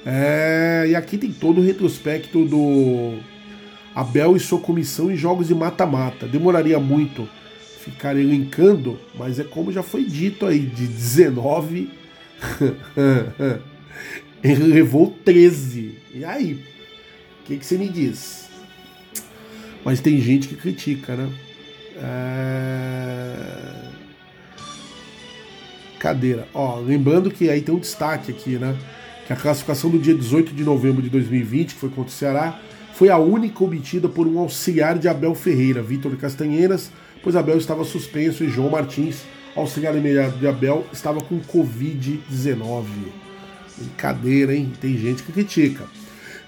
É, e aqui tem todo o retrospecto do Abel e sua comissão em jogos de mata-mata. Demoraria muito ficar elencando, mas é como já foi dito aí, de 19 ele levou 13. E aí? O que, que você me diz? Mas tem gente que critica, né? É... Cadeira. Ó, lembrando que aí tem um destaque aqui, né? Que a classificação do dia 18 de novembro de 2020, que foi contra o Ceará, foi a única obtida por um auxiliar de Abel Ferreira, Vitor Castanheiras, pois Abel estava suspenso e João Martins, auxiliar imediato de Abel, estava com Covid-19. Brincadeira, hein? Tem gente que critica.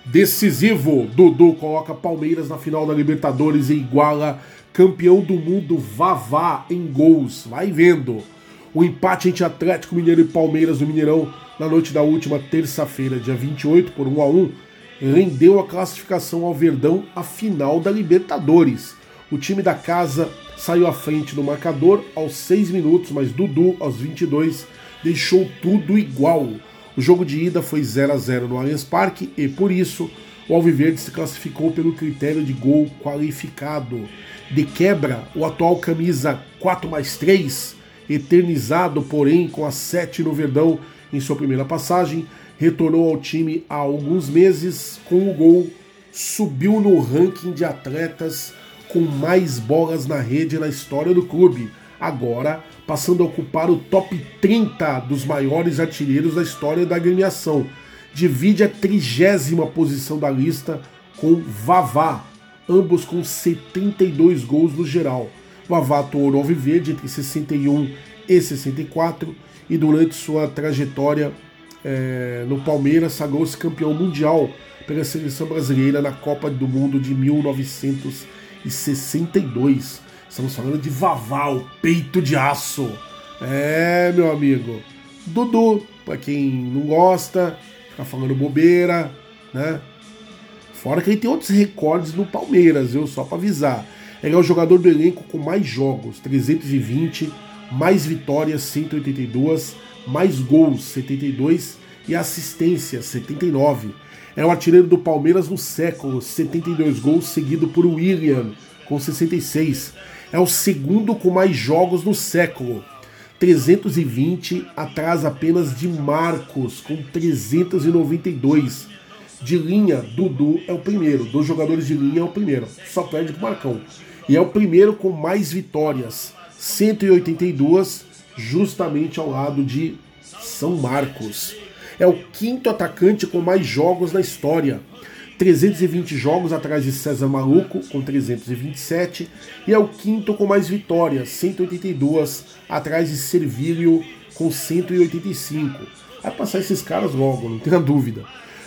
Decisivo, Dudu coloca Palmeiras na final da Libertadores e iguala campeão do mundo Vavá em gols. Vai vendo. O empate entre Atlético Mineiro e Palmeiras no Mineirão na noite da última terça-feira, dia 28, por 1 a 1, rendeu a classificação ao Verdão à final da Libertadores. O time da casa saiu à frente no marcador aos 6 minutos, mas Dudu, aos 22, deixou tudo igual. O jogo de ida foi 0 a 0 no Allianz Parque e, por isso, o Alviverde se classificou pelo critério de gol qualificado. De quebra, o atual camisa 4 mais 3, eternizado, porém, com a 7 no Verdão em sua primeira passagem, retornou ao time há alguns meses com o gol, subiu no ranking de atletas com mais bolas na rede na história do clube, agora passando a ocupar o top 30 dos maiores artilheiros da história da agremiação. Divide a trigésima posição da lista com Vavá, ambos com 72 gols no geral. Vavá atuou no Alviverde entre 61 e 64 e durante sua trajetória é, no Palmeiras sagrou-se campeão mundial pela seleção brasileira na Copa do Mundo de 1962. Estamos falando de Vavá, o peito de aço. É, meu amigo. Dudu, para quem não gosta, fica falando bobeira, né? Fora que ele tem outros recordes no Palmeiras, viu? Só para avisar. Ele é o jogador do elenco com mais jogos, 320, mais vitórias, 182, mais gols, 72 e assistência, 79. É o artilheiro do Palmeiras no século, 72 gols, seguido por William, com 66. É o segundo com mais jogos no século, 320, atrás apenas de Marcos, com 392. De linha, Dudu é o primeiro. Dos jogadores de linha é o primeiro. Só perde pro Marcão. E é o primeiro com mais vitórias. 182, justamente ao lado de São Marcos. É o quinto atacante com mais jogos na história. 320 jogos atrás de César Maluco, com 327, e é o quinto com mais vitórias, 182, atrás de Servílio, com 185. Vai passar esses caras logo, não tenha dúvida.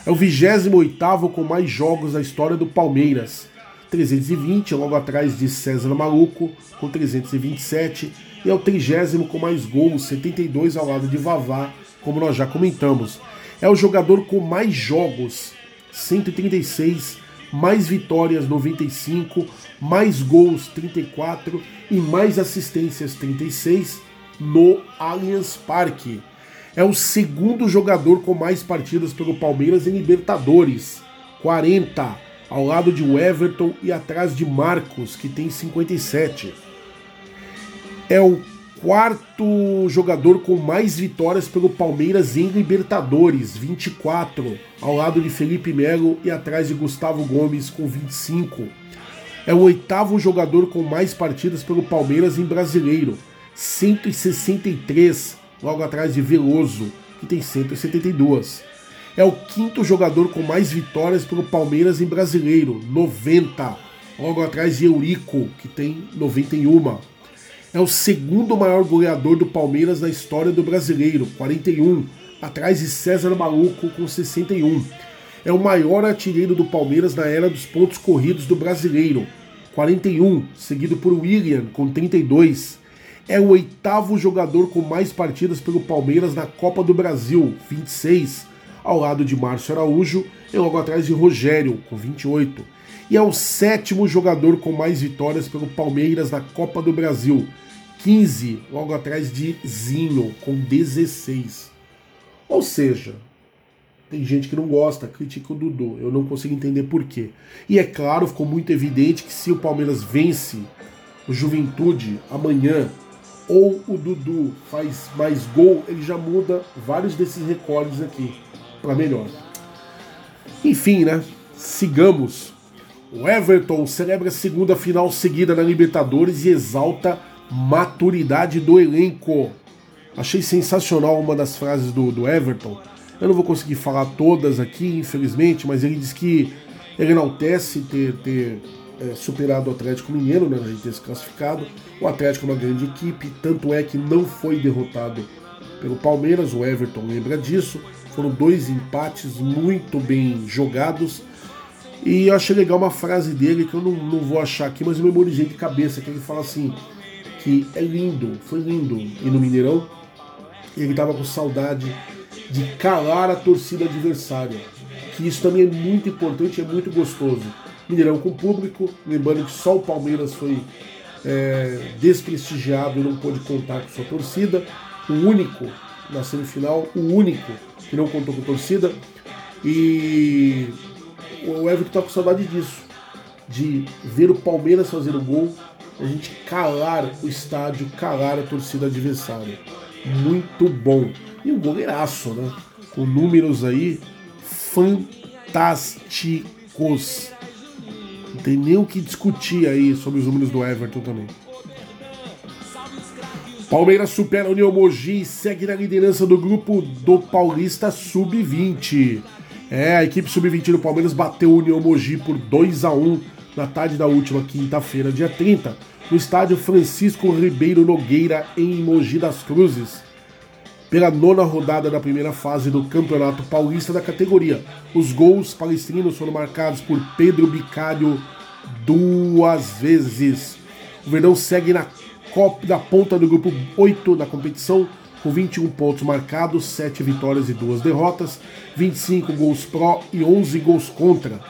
É o 28 com mais jogos na história do Palmeiras, 320, logo atrás de César Maluco, com 327, e é o trigésimo com mais gols, 72 ao lado de Vavá, como nós já comentamos. É o jogador com mais jogos, 136, mais vitórias, 95, mais gols, 34 e mais assistências, 36, no Allianz Parque. É o segundo jogador com mais partidas pelo Palmeiras em Libertadores, 40 ao lado de Everton e atrás de Marcos, que tem 57. É o quarto jogador com mais vitórias pelo Palmeiras em Libertadores, 24, ao lado de Felipe Melo e atrás de Gustavo Gomes com 25. É o oitavo jogador com mais partidas pelo Palmeiras em Brasileiro, 163, logo atrás de Veloso, que tem 172 é o quinto jogador com mais vitórias pelo Palmeiras em brasileiro, 90. Logo atrás de Eurico, que tem 91. É o segundo maior goleador do Palmeiras na história do brasileiro, 41. Atrás de César Maluco, com 61. É o maior artilheiro do Palmeiras na era dos pontos corridos do brasileiro, 41, seguido por William, com 32. É o oitavo jogador com mais partidas pelo Palmeiras na Copa do Brasil, 26 ao lado de Márcio Araújo e logo atrás de Rogério, com 28. E é o sétimo jogador com mais vitórias pelo Palmeiras na Copa do Brasil, 15, logo atrás de Zinho, com 16. Ou seja, tem gente que não gosta, critica o Dudu. Eu não consigo entender por quê. E é claro, ficou muito evidente que se o Palmeiras vence o Juventude amanhã, ou o Dudu faz mais gol, ele já muda vários desses recordes aqui para melhor. Enfim, né? Sigamos. O Everton celebra segunda final seguida na Libertadores e exalta maturidade do elenco. Achei sensacional uma das frases do, do Everton. Eu não vou conseguir falar todas aqui, infelizmente, mas ele diz que ele enaltece ter, ter é, superado o Atlético Mineiro, né, a ter se classificado. O Atlético é uma grande equipe, tanto é que não foi derrotado pelo Palmeiras, o Everton lembra disso. Foram dois empates muito bem jogados. E eu achei legal uma frase dele que eu não, não vou achar aqui, mas eu memorizei de cabeça, que ele fala assim, que é lindo, foi lindo ir no Mineirão. E ele estava com saudade de calar a torcida adversária. Que isso também é muito importante, é muito gostoso. Mineirão com público, lembrando que só o Palmeiras foi é, desprestigiado e não pôde contar com sua torcida. O único na semifinal, o único que não contou com torcida. E o Everton tá com saudade disso. De ver o Palmeiras fazer o gol, a gente calar o estádio, calar a torcida adversária. Muito bom. E um goleiraço, né? Com números aí fantásticos. tem nem o que discutir aí sobre os números do Everton também. Palmeiras supera a União Mogi e segue na liderança do grupo do Paulista Sub-20. É, a equipe Sub-20 do Palmeiras bateu a União Mogi por 2 a 1 na tarde da última quinta-feira, dia 30, no estádio Francisco Ribeiro Nogueira, em Mogi das Cruzes pela nona rodada da primeira fase do Campeonato Paulista da categoria. Os gols palestrinos foram marcados por Pedro Bicário duas vezes. O Verdão segue na, Copa, da ponta do grupo 8 da competição, com 21 pontos marcados, 7 vitórias e 2 derrotas, 25 gols pró e 11 gols contra.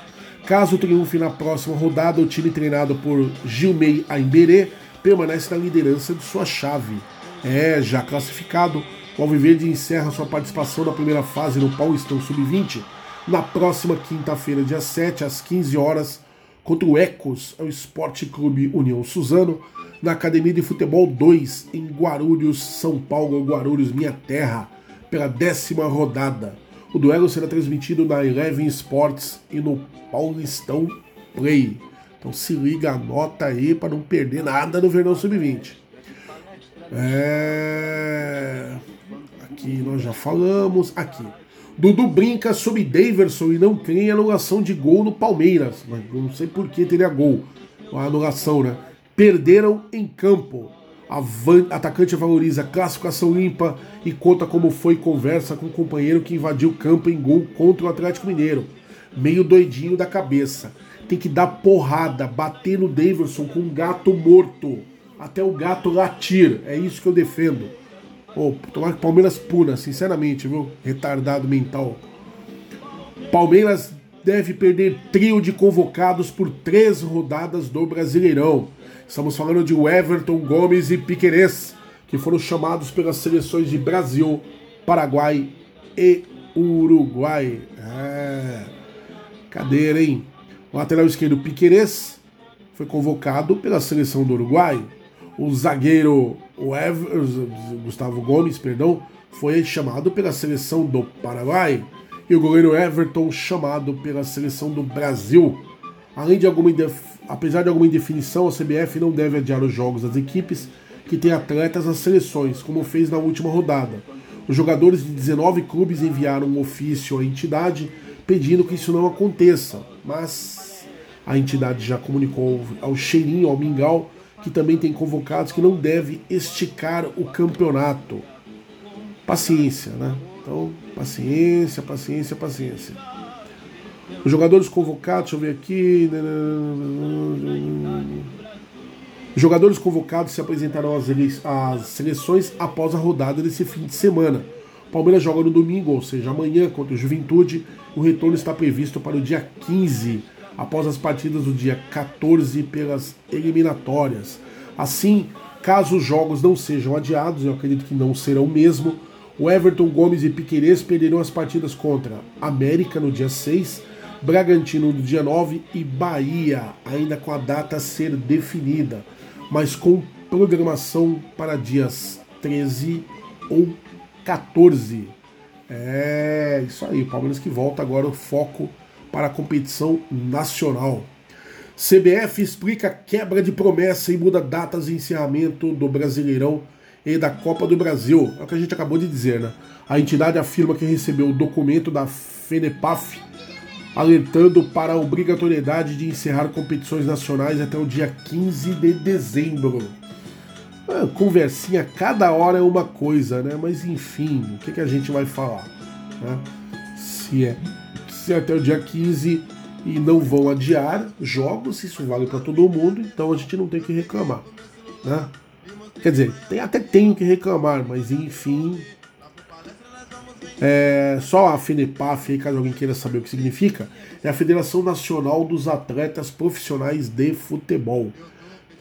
Caso triunfe na próxima rodada, o time treinado por Gilmei Aimberê permanece na liderança de sua chave. É, já classificado, o Alviverde encerra sua participação na primeira fase no Paulistão Sub-20 na próxima quinta-feira, dia 7, às 15 horas, contra o Ecos, ao Esporte Clube União Suzano, na Academia de Futebol 2, em Guarulhos, São Paulo, Guarulhos, minha terra, pela décima rodada. O duelo será transmitido na Eleven Sports e no Paulistão Play. Então se liga, anota aí para não perder nada no Verão Sub-20. É... Aqui nós já falamos. Aqui. Dudu brinca sobre Daverson e não crê em anulação de gol no Palmeiras. Mas não sei por que teria gol. A anulação, né? Perderam em campo. Van... atacante valoriza classificação limpa e conta como foi conversa com o companheiro que invadiu o campo em gol contra o Atlético Mineiro. Meio doidinho da cabeça. Tem que dar porrada, bater no Daverson com um gato morto. Até o gato latir. É isso que eu defendo. Oh, tomara que o Palmeiras puna, sinceramente, viu? Retardado mental. Palmeiras deve perder trio de convocados por três rodadas do Brasileirão. Estamos falando de Everton, Gomes e Piquerez, que foram chamados pelas seleções de Brasil, Paraguai e Uruguai. É... Cadeira, hein? O lateral esquerdo Piquerez foi convocado pela seleção do Uruguai. O zagueiro o Ever, Gustavo Gomes, perdão, foi chamado pela seleção do Paraguai e o goleiro Everton chamado pela seleção do Brasil. Além de alguma apesar de alguma indefinição, a CBF não deve adiar os jogos das equipes que têm atletas nas seleções, como fez na última rodada. Os jogadores de 19 clubes enviaram um ofício à entidade pedindo que isso não aconteça, mas a entidade já comunicou ao Cheirinho, ao Mingau, que também tem convocados que não deve esticar o campeonato. Paciência, né? Então, paciência, paciência, paciência. Os jogadores convocados, deixa eu ver aqui. Os jogadores convocados se apresentarão às seleções após a rodada desse fim de semana. O Palmeiras joga no domingo, ou seja, amanhã contra o Juventude. O retorno está previsto para o dia 15 após as partidas do dia 14 pelas eliminatórias. Assim, caso os jogos não sejam adiados, eu acredito que não serão mesmo, o Everton Gomes e Piquerez perderão as partidas contra América no dia 6, Bragantino no dia 9 e Bahia, ainda com a data a ser definida, mas com programação para dias 13 ou 14. É isso aí, Palmeiras que volta agora o foco para a competição nacional. CBF explica quebra de promessa e muda datas de encerramento do Brasileirão e da Copa do Brasil. É o que a gente acabou de dizer, né? A entidade afirma que recebeu o documento da FENEPAF alertando para a obrigatoriedade de encerrar competições nacionais até o dia 15 de dezembro. É, conversinha, cada hora é uma coisa, né? Mas enfim, o que, que a gente vai falar? Né? Se é ser até o dia 15 e não vão adiar jogos, isso vale para todo mundo, então a gente não tem que reclamar. Né? Quer dizer, tem, até tenho que reclamar, mas enfim. É, só a FENEPAF, caso alguém queira saber o que significa, é a Federação Nacional dos Atletas Profissionais de Futebol.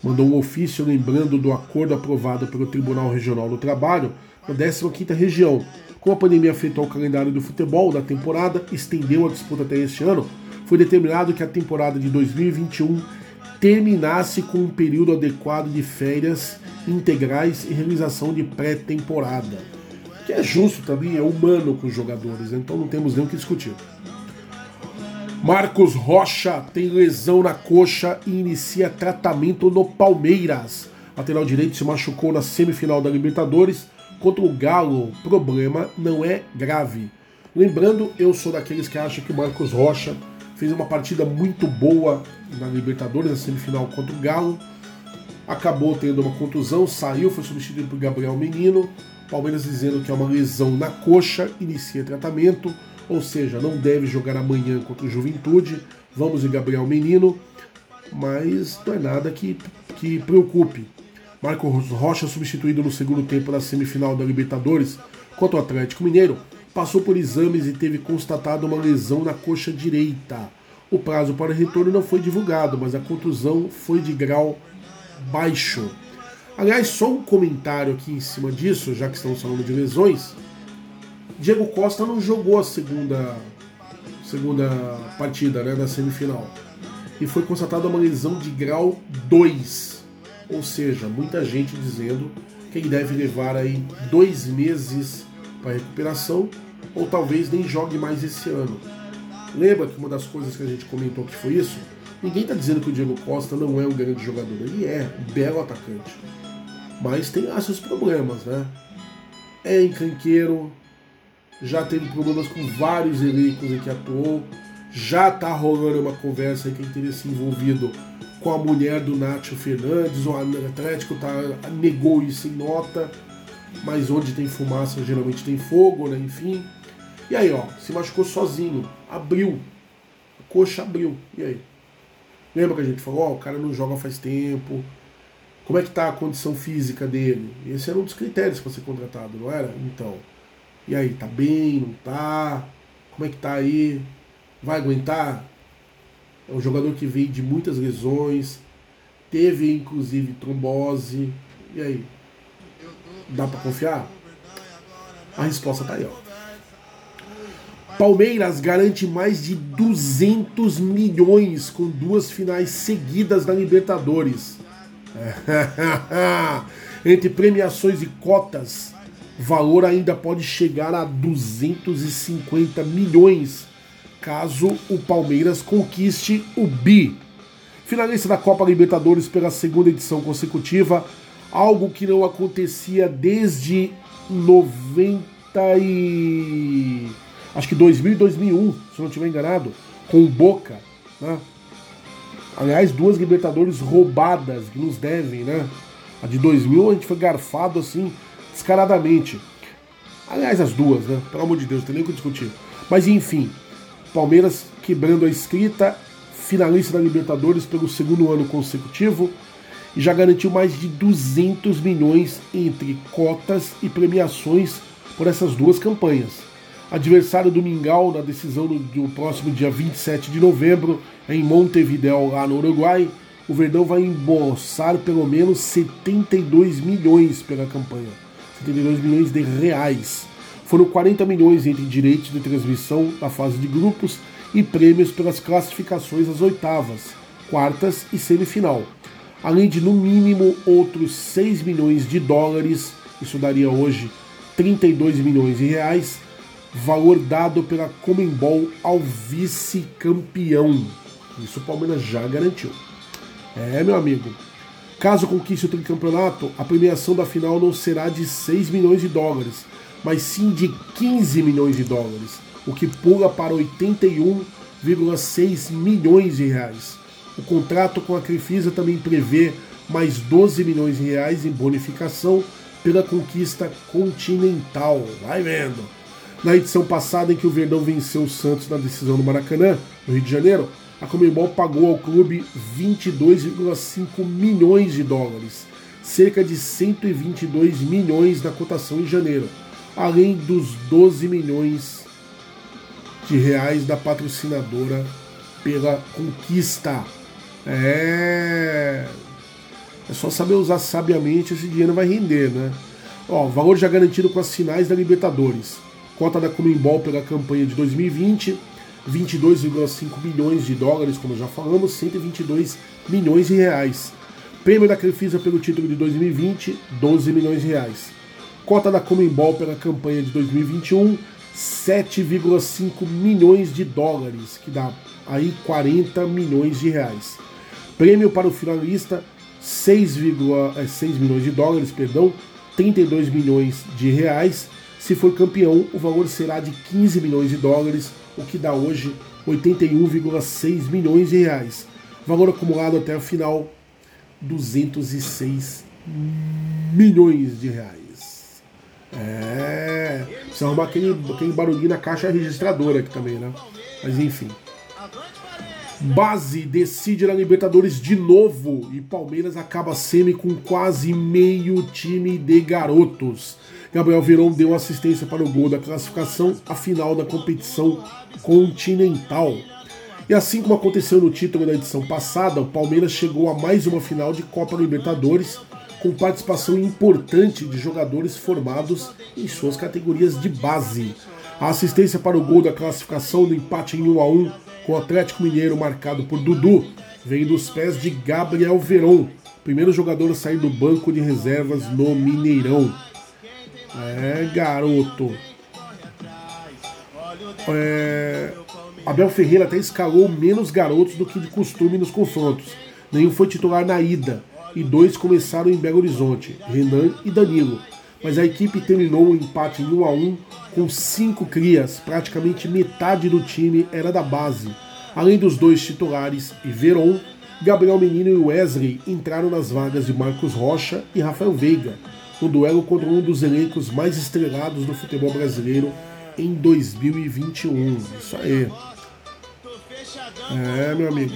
Mandou um ofício lembrando do acordo aprovado pelo Tribunal Regional do Trabalho na 15ª região, como a pandemia afetou o calendário do futebol da temporada, estendeu a disputa até este ano, foi determinado que a temporada de 2021 terminasse com um período adequado de férias integrais e realização de pré-temporada. Que é justo também, é humano com os jogadores, então não temos nem o que discutir. Marcos Rocha tem lesão na coxa e inicia tratamento no Palmeiras. Lateral direito se machucou na semifinal da Libertadores contra o Galo. Problema não é grave. Lembrando, eu sou daqueles que acham que o Marcos Rocha fez uma partida muito boa na Libertadores, na semifinal contra o Galo. Acabou tendo uma contusão, saiu, foi substituído por Gabriel Menino. Palmeiras dizendo que é uma lesão na coxa, inicia tratamento, ou seja, não deve jogar amanhã contra o Juventude. Vamos de Gabriel Menino, mas não é nada que, que preocupe. Marcos Rocha, substituído no segundo tempo da semifinal da Libertadores contra o Atlético Mineiro, passou por exames e teve constatado uma lesão na coxa direita. O prazo para retorno não foi divulgado, mas a contusão foi de grau baixo. Aliás, só um comentário aqui em cima disso, já que estamos falando de lesões. Diego Costa não jogou a segunda, segunda partida né, da semifinal. E foi constatada uma lesão de grau 2. Ou seja, muita gente dizendo que ele deve levar aí dois meses para recuperação, ou talvez nem jogue mais esse ano. Lembra que uma das coisas que a gente comentou que foi isso? Ninguém está dizendo que o Diego Costa não é um grande jogador. Ele é um belo atacante. Mas tem lá seus problemas, né? É encrenqueiro, já teve problemas com vários elencos em que atuou, já tá rolando uma conversa que ele teria se envolvido com a mulher do Nacho Fernandes, o Atlético tá, negou isso em nota, mas onde tem fumaça geralmente tem fogo, né? Enfim. E aí, ó, se machucou sozinho, abriu, a coxa abriu, e aí? Lembra que a gente falou, ó, o cara não joga faz tempo, como é que tá a condição física dele? Esse era um dos critérios para ser contratado, não era? Então, e aí, tá bem, não tá? Como é que tá aí? Vai aguentar? É um jogador que veio de muitas lesões, teve inclusive trombose. E aí? Dá para confiar? A resposta tá aí, ó. Palmeiras garante mais de 200 milhões com duas finais seguidas da Libertadores. Entre premiações e cotas, valor ainda pode chegar a 250 milhões caso o Palmeiras conquiste o bi. Finalista da Copa Libertadores pela segunda edição consecutiva, algo que não acontecia desde 90 e acho que 2000 e 2001, se não estiver enganado, com o Boca, né? Aliás, duas Libertadores roubadas que nos devem, né? A de 2000 a gente foi garfado assim, descaradamente. Aliás, as duas, né? Pelo amor de Deus, não tem nem o que discutir. Mas enfim, Palmeiras quebrando a escrita, finalista da Libertadores pelo segundo ano consecutivo e já garantiu mais de 200 milhões entre cotas e premiações por essas duas campanhas. Adversário do Mingau na decisão do, do próximo dia 27 de novembro em Montevideo, lá no Uruguai, o Verdão vai embolsar pelo menos 72 milhões pela campanha. 72 milhões de reais. Foram 40 milhões entre direitos de transmissão da fase de grupos e prêmios pelas classificações às oitavas, quartas e semifinal. Além de, no mínimo, outros 6 milhões de dólares, isso daria hoje 32 milhões de reais, valor dado pela Comembol ao vice-campeão. Isso o Palmeiras já garantiu. É, meu amigo. Caso conquiste o tricampeonato, a premiação da final não será de 6 milhões de dólares, mas sim de 15 milhões de dólares, o que pula para 81,6 milhões de reais. O contrato com a Crefisa também prevê mais 12 milhões de reais em bonificação pela conquista continental. Vai vendo. Na edição passada, em que o Verdão venceu o Santos na decisão do Maracanã, no Rio de Janeiro, a Comembol pagou ao clube 22,5 milhões de dólares, cerca de 122 milhões na cotação em janeiro, além dos 12 milhões de reais da patrocinadora pela conquista. É. É só saber usar sabiamente, esse dinheiro vai render, né? Ó, valor já garantido com as finais da Libertadores. Cota da Comembol pela campanha de 2020, 22,5 milhões de dólares, como já falamos, 122 milhões de reais. Prêmio da Crefisa pelo título de 2020, 12 milhões de reais. Cota da Comembol pela campanha de 2021, 7,5 milhões de dólares, que dá aí 40 milhões de reais. Prêmio para o finalista 6,6 milhões de dólares, perdão, 32 milhões de reais. Se for campeão, o valor será de 15 milhões de dólares, o que dá hoje 81,6 milhões de reais. Valor acumulado até a final, 206 milhões de reais. É. Precisa arrumar aquele, aquele barulhinho na caixa registradora aqui também, né? Mas enfim. Base decide na Libertadores de novo e Palmeiras acaba semi com quase meio time de garotos. Gabriel Verão deu assistência para o gol da classificação à final da competição continental. E assim como aconteceu no título da edição passada, o Palmeiras chegou a mais uma final de Copa Libertadores com participação importante de jogadores formados em suas categorias de base. A assistência para o gol da classificação do empate em 1 a 1 com o Atlético Mineiro marcado por Dudu vem dos pés de Gabriel Veron, primeiro jogador a sair do banco de reservas no Mineirão. É, garoto. É, Abel Ferreira até escalou menos garotos do que de costume nos confrontos. Nenhum foi titular na ida e dois começaram em Belo Horizonte, Renan e Danilo. Mas a equipe terminou o empate em 1 a 1 com cinco crias, praticamente metade do time era da base. Além dos dois titulares e Veron, Gabriel Menino e Wesley entraram nas vagas de Marcos Rocha e Rafael Veiga, no duelo contra um dos elencos mais estrelados do futebol brasileiro em 2021. Isso aí. É, meu amigo.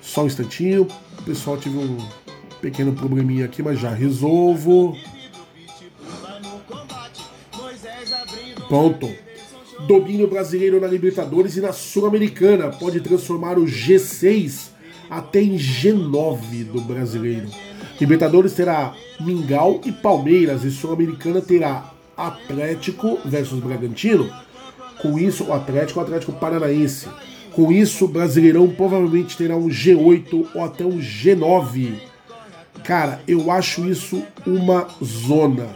Só um instantinho. O pessoal tive um pequeno probleminha aqui, mas já resolvo. Pronto. Domínio brasileiro na Libertadores e na Sul-Americana pode transformar o G6 até em G9 do brasileiro. Libertadores terá Mingau e Palmeiras e Sul-Americana terá Atlético versus Bragantino. Com isso, o Atlético, o Atlético Paranaense. Com isso, o Brasileirão provavelmente terá um G8 ou até um G9. Cara, eu acho isso uma zona.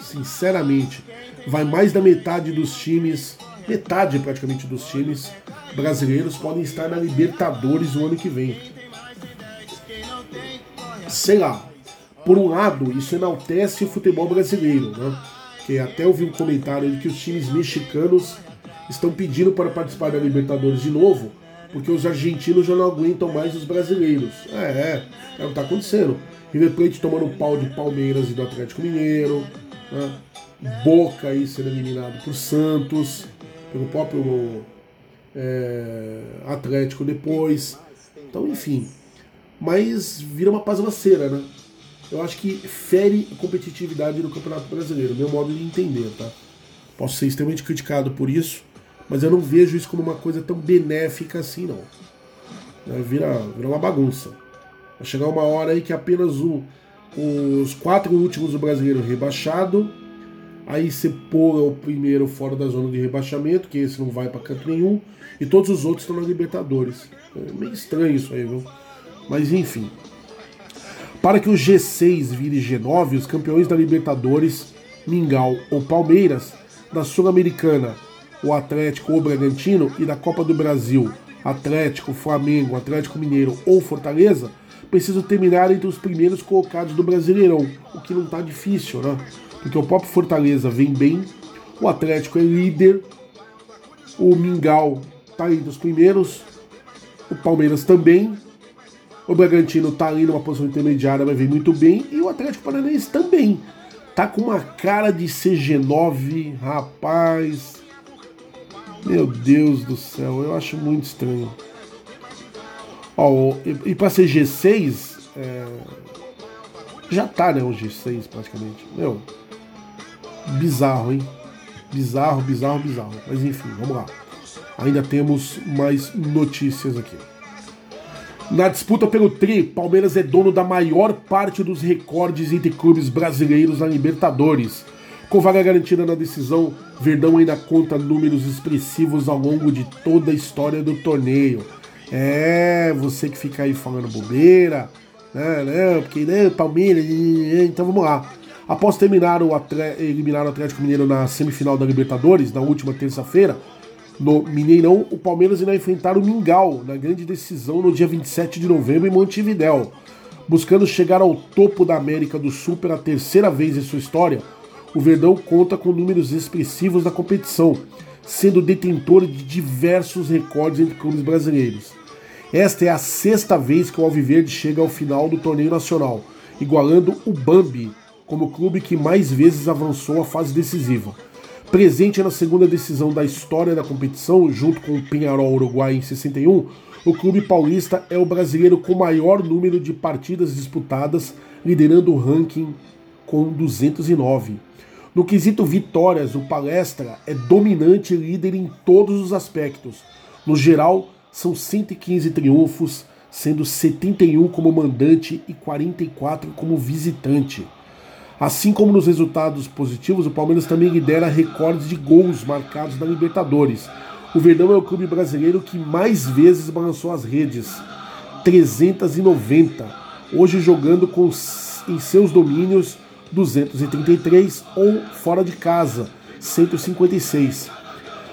Sinceramente, vai mais da metade dos times, metade praticamente dos times brasileiros podem estar na Libertadores o ano que vem. Sei lá. Por um lado, isso enaltece o futebol brasileiro, né? Que até ouvi um comentário de que os times mexicanos estão pedindo para participar da Libertadores de novo, porque os argentinos já não aguentam mais os brasileiros. É, é, é o que está acontecendo. River Plate tomando pau de Palmeiras e do Atlético Mineiro, né? Boca aí sendo eliminado por Santos, pelo próprio é, Atlético depois. Então, enfim. Mas vira uma pasmaceira, né? Eu acho que fere a competitividade do Campeonato Brasileiro, meu modo de entender, tá? Posso ser extremamente criticado por isso, mas eu não vejo isso como uma coisa tão benéfica assim, não. É, vira, vira uma bagunça. Vai chegar uma hora aí que apenas o, os quatro últimos do brasileiro rebaixado Aí você pôr o primeiro fora da zona de rebaixamento, que esse não vai para canto nenhum, e todos os outros estão na Libertadores. É meio estranho isso aí, viu? Mas enfim. Para que o G6 vire G9, os campeões da Libertadores, Mingau ou Palmeiras, da Sul-Americana, o Atlético ou Bragantino, e da Copa do Brasil, Atlético, Flamengo, Atlético Mineiro ou Fortaleza, precisam terminar entre os primeiros colocados do Brasileirão, o que não está difícil, né? Porque o próprio Fortaleza vem bem, o Atlético é líder, o Mingau está entre os primeiros, o Palmeiras também, o Bragantino está ali numa posição intermediária, mas vem muito bem, e o Atlético Paranaense também. Tá com uma cara de CG9, rapaz. Meu Deus do céu, eu acho muito estranho. Ó, e, e para ser G6, é, já tá, né, o G6 praticamente. Meu, bizarro, hein? Bizarro, bizarro, bizarro. Mas enfim, vamos lá. Ainda temos mais notícias aqui. Na disputa pelo Tri, Palmeiras é dono da maior parte dos recordes entre clubes brasileiros na Libertadores. Com vaga garantida na decisão, Verdão ainda conta números expressivos ao longo de toda a história do torneio. É, você que fica aí falando bobeira, né, né, porque né, Palmeiras, então vamos lá. Após terminar o eliminar o Atlético Mineiro na semifinal da Libertadores, na última terça-feira, no Mineirão, o Palmeiras irá enfrentar o Mingau na grande decisão no dia 27 de novembro em Montevidéu. Buscando chegar ao topo da América do Sul pela terceira vez em sua história, o Verdão conta com números expressivos na competição, sendo detentor de diversos recordes entre clubes brasileiros. Esta é a sexta vez que o Alviverde chega ao final do torneio nacional, igualando o Bambi como clube que mais vezes avançou à fase decisiva. Presente na segunda decisão da história da competição, junto com o Penharol Uruguai em 61, o clube paulista é o brasileiro com maior número de partidas disputadas, liderando o ranking com 209. No quesito vitórias, o Palestra é dominante e líder em todos os aspectos. No geral, são 115 triunfos, sendo 71 como mandante e 44 como visitante. Assim como nos resultados positivos, o Palmeiras também lidera recordes de gols marcados na Libertadores. O Verdão é o clube brasileiro que mais vezes balançou as redes, 390, hoje jogando com, em seus domínios 233 ou fora de casa, 156.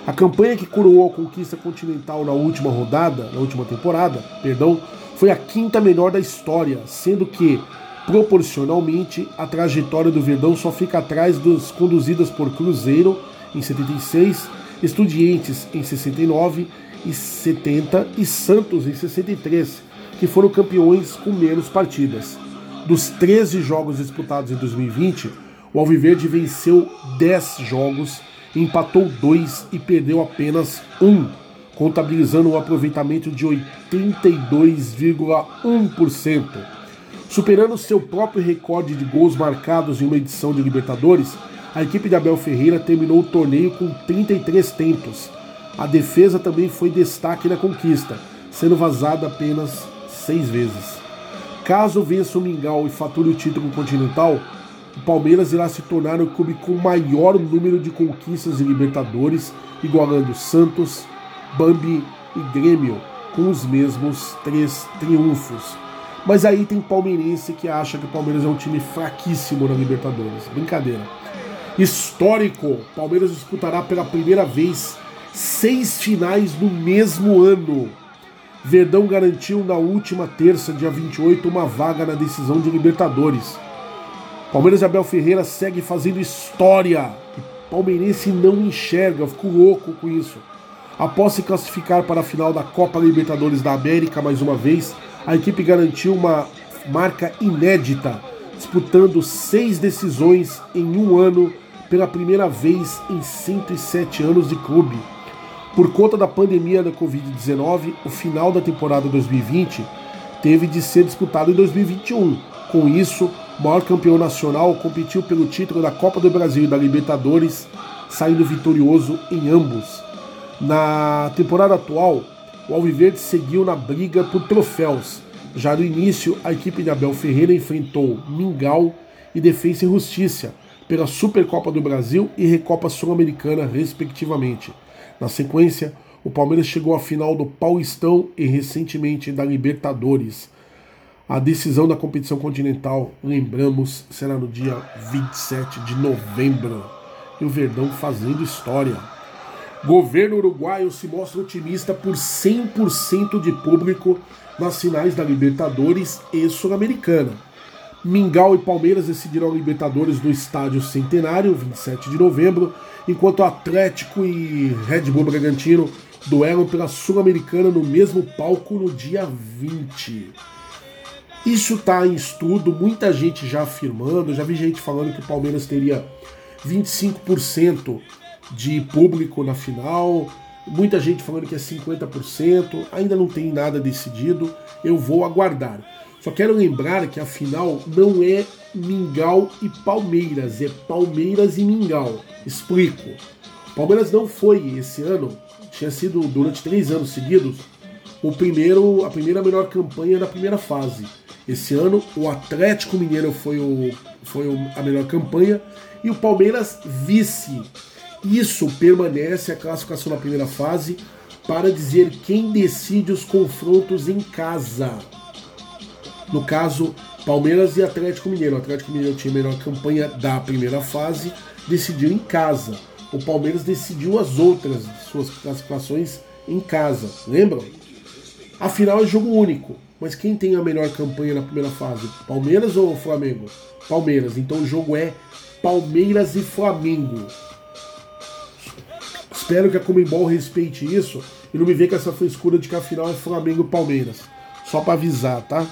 A campanha que coroou a conquista continental na última rodada, na última temporada, perdão, foi a quinta melhor da história, sendo que proporcionalmente a trajetória do Verdão só fica atrás das conduzidas por Cruzeiro em 76, Estudiantes em 69 e 70 e Santos em 63, que foram campeões com menos partidas. Dos 13 jogos disputados em 2020, o Alviverde venceu 10 jogos empatou dois e perdeu apenas um, contabilizando um aproveitamento de 82,1%. Superando seu próprio recorde de gols marcados em uma edição de Libertadores, a equipe de Abel Ferreira terminou o torneio com 33 tentos. A defesa também foi destaque na conquista, sendo vazada apenas seis vezes. Caso vença o Mingau e fature o título continental, o Palmeiras irá se tornar o clube com maior número de conquistas em Libertadores, igualando Santos, Bambi e Grêmio, com os mesmos três triunfos. Mas aí tem palmeirense que acha que o Palmeiras é um time fraquíssimo na Libertadores. Brincadeira. Histórico: Palmeiras disputará pela primeira vez seis finais no mesmo ano. Verdão garantiu na última terça, dia 28, uma vaga na decisão de Libertadores. Palmeiras e Abel Ferreira segue fazendo história. Palmeirense não enxerga, eu fico louco com isso. Após se classificar para a final da Copa Libertadores da América mais uma vez, a equipe garantiu uma marca inédita, disputando seis decisões em um ano pela primeira vez em 107 anos de clube. Por conta da pandemia da Covid-19, o final da temporada 2020 teve de ser disputado em 2021. Com isso, o maior campeão nacional, competiu pelo título da Copa do Brasil e da Libertadores, saindo vitorioso em ambos. Na temporada atual, o Alviverde seguiu na briga por troféus. Já no início, a equipe de Abel Ferreira enfrentou Mingau e Defensa e Justiça pela Supercopa do Brasil e Recopa Sul-Americana, respectivamente. Na sequência, o Palmeiras chegou à final do Paulistão e recentemente da Libertadores. A decisão da competição continental, lembramos, será no dia 27 de novembro. E o Verdão fazendo história. Governo uruguaio se mostra otimista por 100% de público nas finais da Libertadores e Sul-Americana. Mingau e Palmeiras decidirão Libertadores no Estádio Centenário, 27 de novembro, enquanto Atlético e Red Bull Bragantino duelam pela Sul-Americana no mesmo palco no dia 20. Isso está em estudo, muita gente já afirmando, já vi gente falando que o Palmeiras teria 25% de público na final, muita gente falando que é 50%, ainda não tem nada decidido, eu vou aguardar. Só quero lembrar que a final não é Mingau e Palmeiras, é Palmeiras e Mingau. Explico. Palmeiras não foi esse ano, tinha sido durante três anos seguidos o primeiro, a primeira melhor campanha da primeira fase. Esse ano o Atlético Mineiro foi, o, foi a melhor campanha e o Palmeiras vice. Isso permanece a classificação na primeira fase para dizer quem decide os confrontos em casa. No caso, Palmeiras e Atlético Mineiro. O Atlético Mineiro tinha a melhor campanha da primeira fase, decidiu em casa. O Palmeiras decidiu as outras suas classificações em casa. Lembram? Afinal é jogo único. Mas quem tem a melhor campanha na primeira fase? Palmeiras ou Flamengo? Palmeiras. Então o jogo é Palmeiras e Flamengo. Espero que a Comembol respeite isso e não me venha com essa frescura de que a final é Flamengo e Palmeiras. Só para avisar, tá?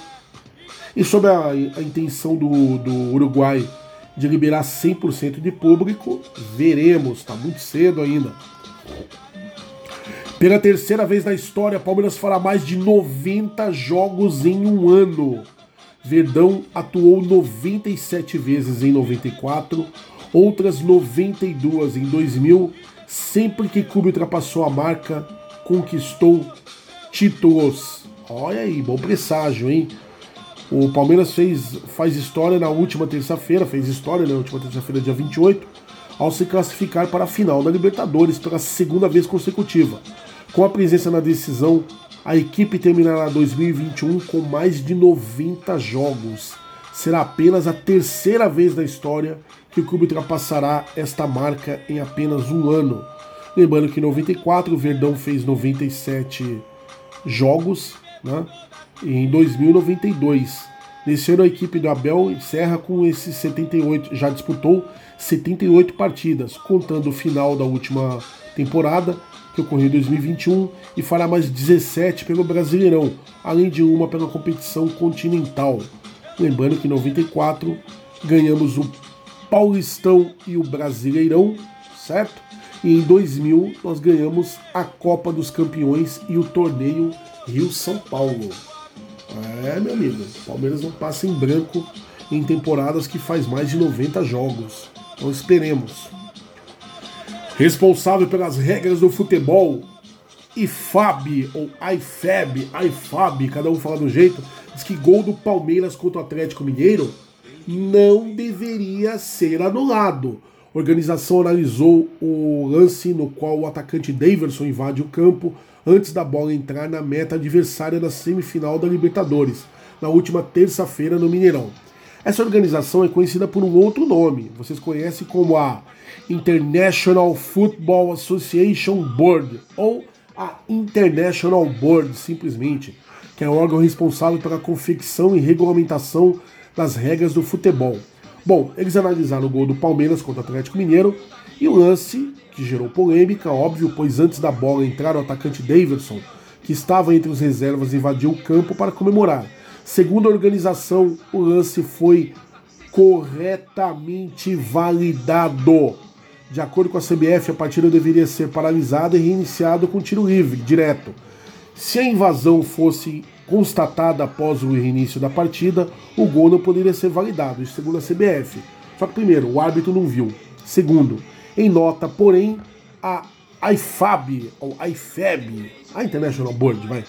E sobre a, a intenção do, do Uruguai de liberar 100% de público, veremos, tá muito cedo ainda. Pela terceira vez na história, Palmeiras fará mais de 90 jogos em um ano. Verdão atuou 97 vezes em 94, outras 92 em 2000. Sempre que o clube ultrapassou a marca, conquistou títulos. Olha aí, bom presságio, hein? O Palmeiras fez, faz história na última terça-feira, fez história na última terça-feira, dia 28, ao se classificar para a final da Libertadores pela segunda vez consecutiva. Com a presença na decisão, a equipe terminará 2021 com mais de 90 jogos. Será apenas a terceira vez na história que o clube ultrapassará esta marca em apenas um ano. Lembrando que em 94 o Verdão fez 97 jogos, né? E em 2092. Nesse ano a equipe do Abel encerra com esses 78, já disputou 78 partidas, contando o final da última temporada, que ocorreu em 2021, e fará mais 17 pelo Brasileirão, além de uma pela competição continental. Lembrando que em 94 ganhamos o Paulistão e o Brasileirão, certo? E em 2000 nós ganhamos a Copa dos Campeões e o torneio Rio-São Paulo. É, meu amigo, o Palmeiras não passa em branco em temporadas que faz mais de 90 jogos. Então esperemos. Responsável pelas regras do futebol, IFAB, ou IFAB, IFAB, cada um fala do jeito, diz que gol do Palmeiras contra o Atlético Mineiro não deveria ser anulado. A organização analisou o lance no qual o atacante Daverson invade o campo antes da bola entrar na meta adversária na semifinal da Libertadores, na última terça-feira no Mineirão. Essa organização é conhecida por um outro nome, vocês conhecem como a International Football Association Board, ou a International Board, simplesmente, que é o órgão responsável pela confecção e regulamentação das regras do futebol. Bom, eles analisaram o gol do Palmeiras contra o Atlético Mineiro e o lance, que gerou polêmica, óbvio, pois antes da bola entrar o atacante Davidson, que estava entre os reservas, invadiu o campo para comemorar. Segundo a organização, o lance foi corretamente validado. De acordo com a CBF, a partida deveria ser paralisada e reiniciada com tiro livre, direto. Se a invasão fosse constatada após o reinício da partida, o gol não poderia ser validado, isso segundo a CBF. Só que, primeiro, o árbitro não viu. Segundo, em nota, porém, a IFAB, ou IFAB, a International Board, vai,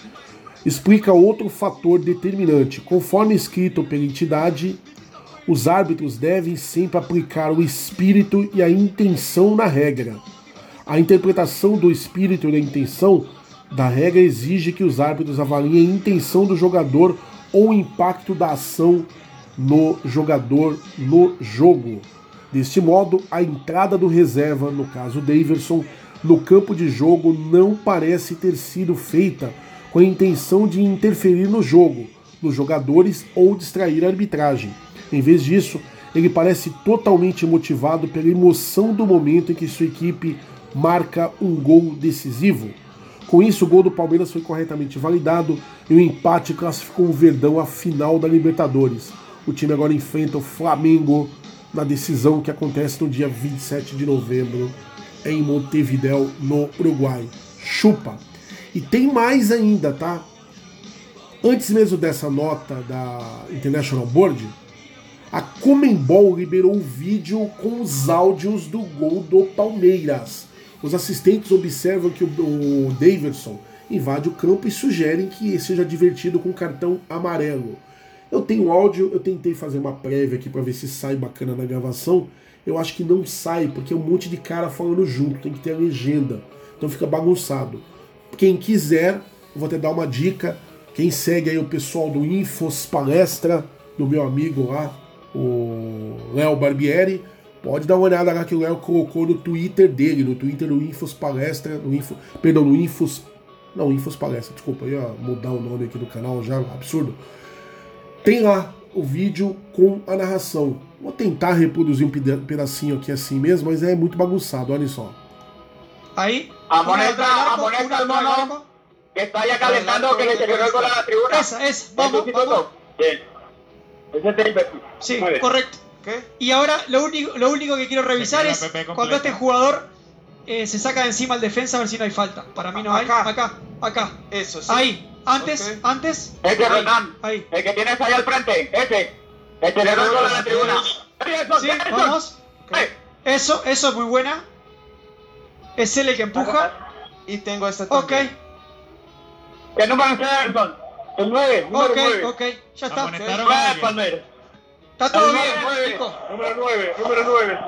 explica outro fator determinante. Conforme escrito pela entidade, os árbitros devem sempre aplicar o espírito e a intenção na regra. A interpretação do espírito e da intenção da regra exige que os árbitros avaliem a intenção do jogador ou o impacto da ação no jogador no jogo. Deste modo, a entrada do reserva, no caso Daverson, no campo de jogo não parece ter sido feita com a intenção de interferir no jogo, nos jogadores ou distrair a arbitragem. Em vez disso, ele parece totalmente motivado pela emoção do momento em que sua equipe marca um gol decisivo. Com isso, o gol do Palmeiras foi corretamente validado e o empate classificou o Verdão à final da Libertadores. O time agora enfrenta o Flamengo na decisão que acontece no dia 27 de novembro em Montevideo, no Uruguai. Chupa! E tem mais ainda, tá? Antes mesmo dessa nota da International Board, a Comembol liberou o vídeo com os áudios do gol do Palmeiras. Os assistentes observam que o Davidson invade o campo e sugerem que seja divertido com cartão amarelo. Eu tenho áudio, eu tentei fazer uma prévia aqui para ver se sai bacana na gravação. Eu acho que não sai, porque é um monte de cara falando junto, tem que ter a legenda. Então fica bagunçado. Quem quiser, vou até dar uma dica. Quem segue aí o pessoal do Infos Palestra, do meu amigo lá, o Léo Barbieri, pode dar uma olhada lá que o Léo colocou no Twitter dele, no Twitter do Infos Palestra, no Info, perdão, no Infos, não, Infos Palestra, desculpa, eu ia mudar o nome aqui do canal já, absurdo. Tem lá o vídeo com a narração. Vou tentar reproduzir um pedacinho aqui assim mesmo, mas é muito bagunçado, olha só. Aí. Amonesta, amonesta al mono que está ya calentando que le llegó a la tribuna. Esa, esa, vamos, vamos. Bien. Ese es el Sí, correcto. ¿Qué? Y ahora lo único, lo único que quiero revisar es cuando este jugador eh, se saca de encima al defensa a ver si no hay falta. Para mí no hay. Acá. Acá, acá. Eso, sí. Ahí. Antes, Ok. antes. Ese ahí, Renan. ahí. El que tienes ahí al frente, ese. El que le el a la tribuna. Eso, Sí, eso. vamos. Eso, eso es muy buena. Es él el que empuja. Y tengo esta Ok, también. ¿Qué número es Everton? El 9, número ok, 9. ok. Ya está. A. Palmer. Está todo El bien, nueve, Nico. Número 9, número 9.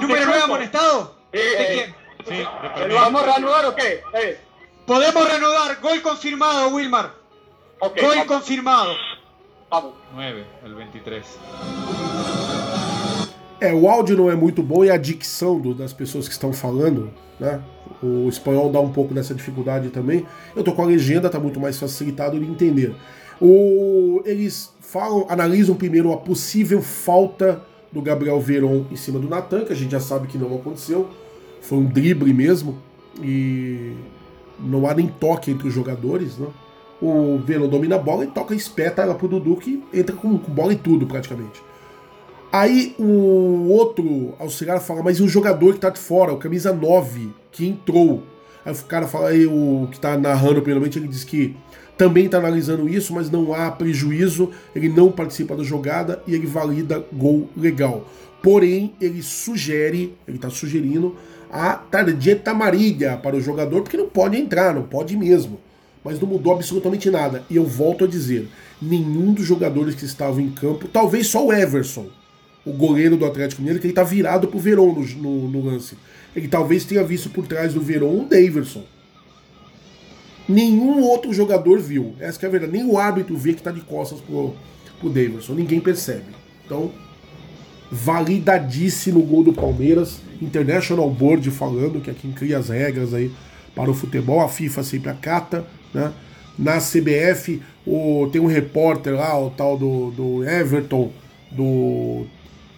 ¿Número 9 amonestado? Sí, ¿De eh, quién? Sí, de ¿Lo vamos a reanudar o qué? Eh, Podemos reanudar. Gol confirmado, Wilmar. ok, Gol vamos, confirmado. vamos. 9, el 23. É, o áudio não é muito bom e a dicção do- das pessoas que estão falando, né? O espanhol dá um pouco dessa dificuldade também. Eu tô com a legenda, tá muito mais facilitado de entender. O, eles falam, analisam primeiro a possível falta do Gabriel Veron em cima do Natan, que a gente já sabe que não aconteceu. Foi um drible mesmo. E não há nem toque entre os jogadores, né? O Veron domina a bola e toca, espeta ela pro Dudu, que entra com, com bola e tudo praticamente. Aí o outro auxiliar fala, mas e o jogador que tá de fora, o camisa 9, que entrou? Aí o cara fala, aí o que tá narrando, primeiramente, ele diz que também tá analisando isso, mas não há prejuízo, ele não participa da jogada e ele valida gol legal. Porém, ele sugere, ele tá sugerindo a tarjeta amarilla para o jogador, porque não pode entrar, não pode mesmo. Mas não mudou absolutamente nada. E eu volto a dizer, nenhum dos jogadores que estavam em campo, talvez só o Everson, o goleiro do Atlético Mineiro, que ele tá virado pro Verón no, no- no lance. Ele talvez tenha visto por trás do Verón o Daverson. Nenhum outro jogador viu. Essa é a verdade. Nem o árbitro vê que tá de costas pro, pro Daverson. Ninguém percebe. Então, validadíssimo gol do Palmeiras. International Board falando, que é quem cria as regras aí para o futebol. A FIFA sempre acata, né? Na CBF, o, tem um repórter lá, o tal do, do Everton, do,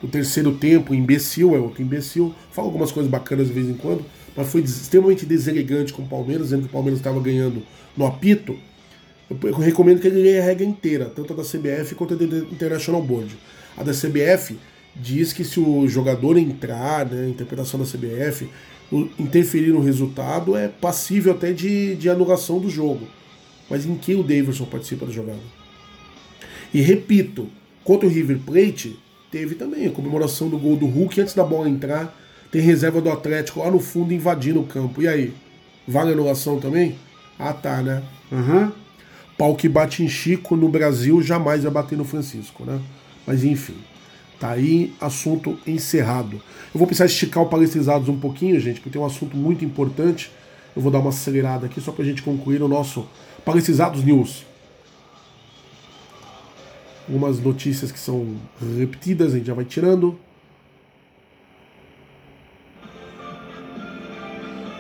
do terceiro tempo, imbecil, é outro imbecil. Fala algumas coisas bacanas de vez em quando, mas foi extremamente deselegante com o Palmeiras, dizendo que o Palmeiras estava ganhando no apito. Eu, recomendo que ele leia a regra inteira, tanto a da CBF quanto a da International Board. A da CBF diz que se o jogador entrar, né, a interpretação da CBF, interferir no resultado, é passível até de, de anulação do jogo. Mas em que o Davidson participa da jogada? E repito, contra o River Plate, teve também a comemoração do gol do Hulk antes da bola entrar. Tem reserva do Atlético lá no fundo invadindo o campo. E aí? Vale anulação também? Ah, tá, né? Uhum. Pau que bate em Chico no Brasil jamais vai bater no Francisco, né? Mas enfim. Tá aí, assunto encerrado. Eu vou precisar esticar o palestrizados um pouquinho, gente, porque tem um assunto muito importante. Eu vou dar uma acelerada aqui só pra gente concluir o nosso Palestrizados News. Algumas notícias que são repetidas, a gente já vai tirando.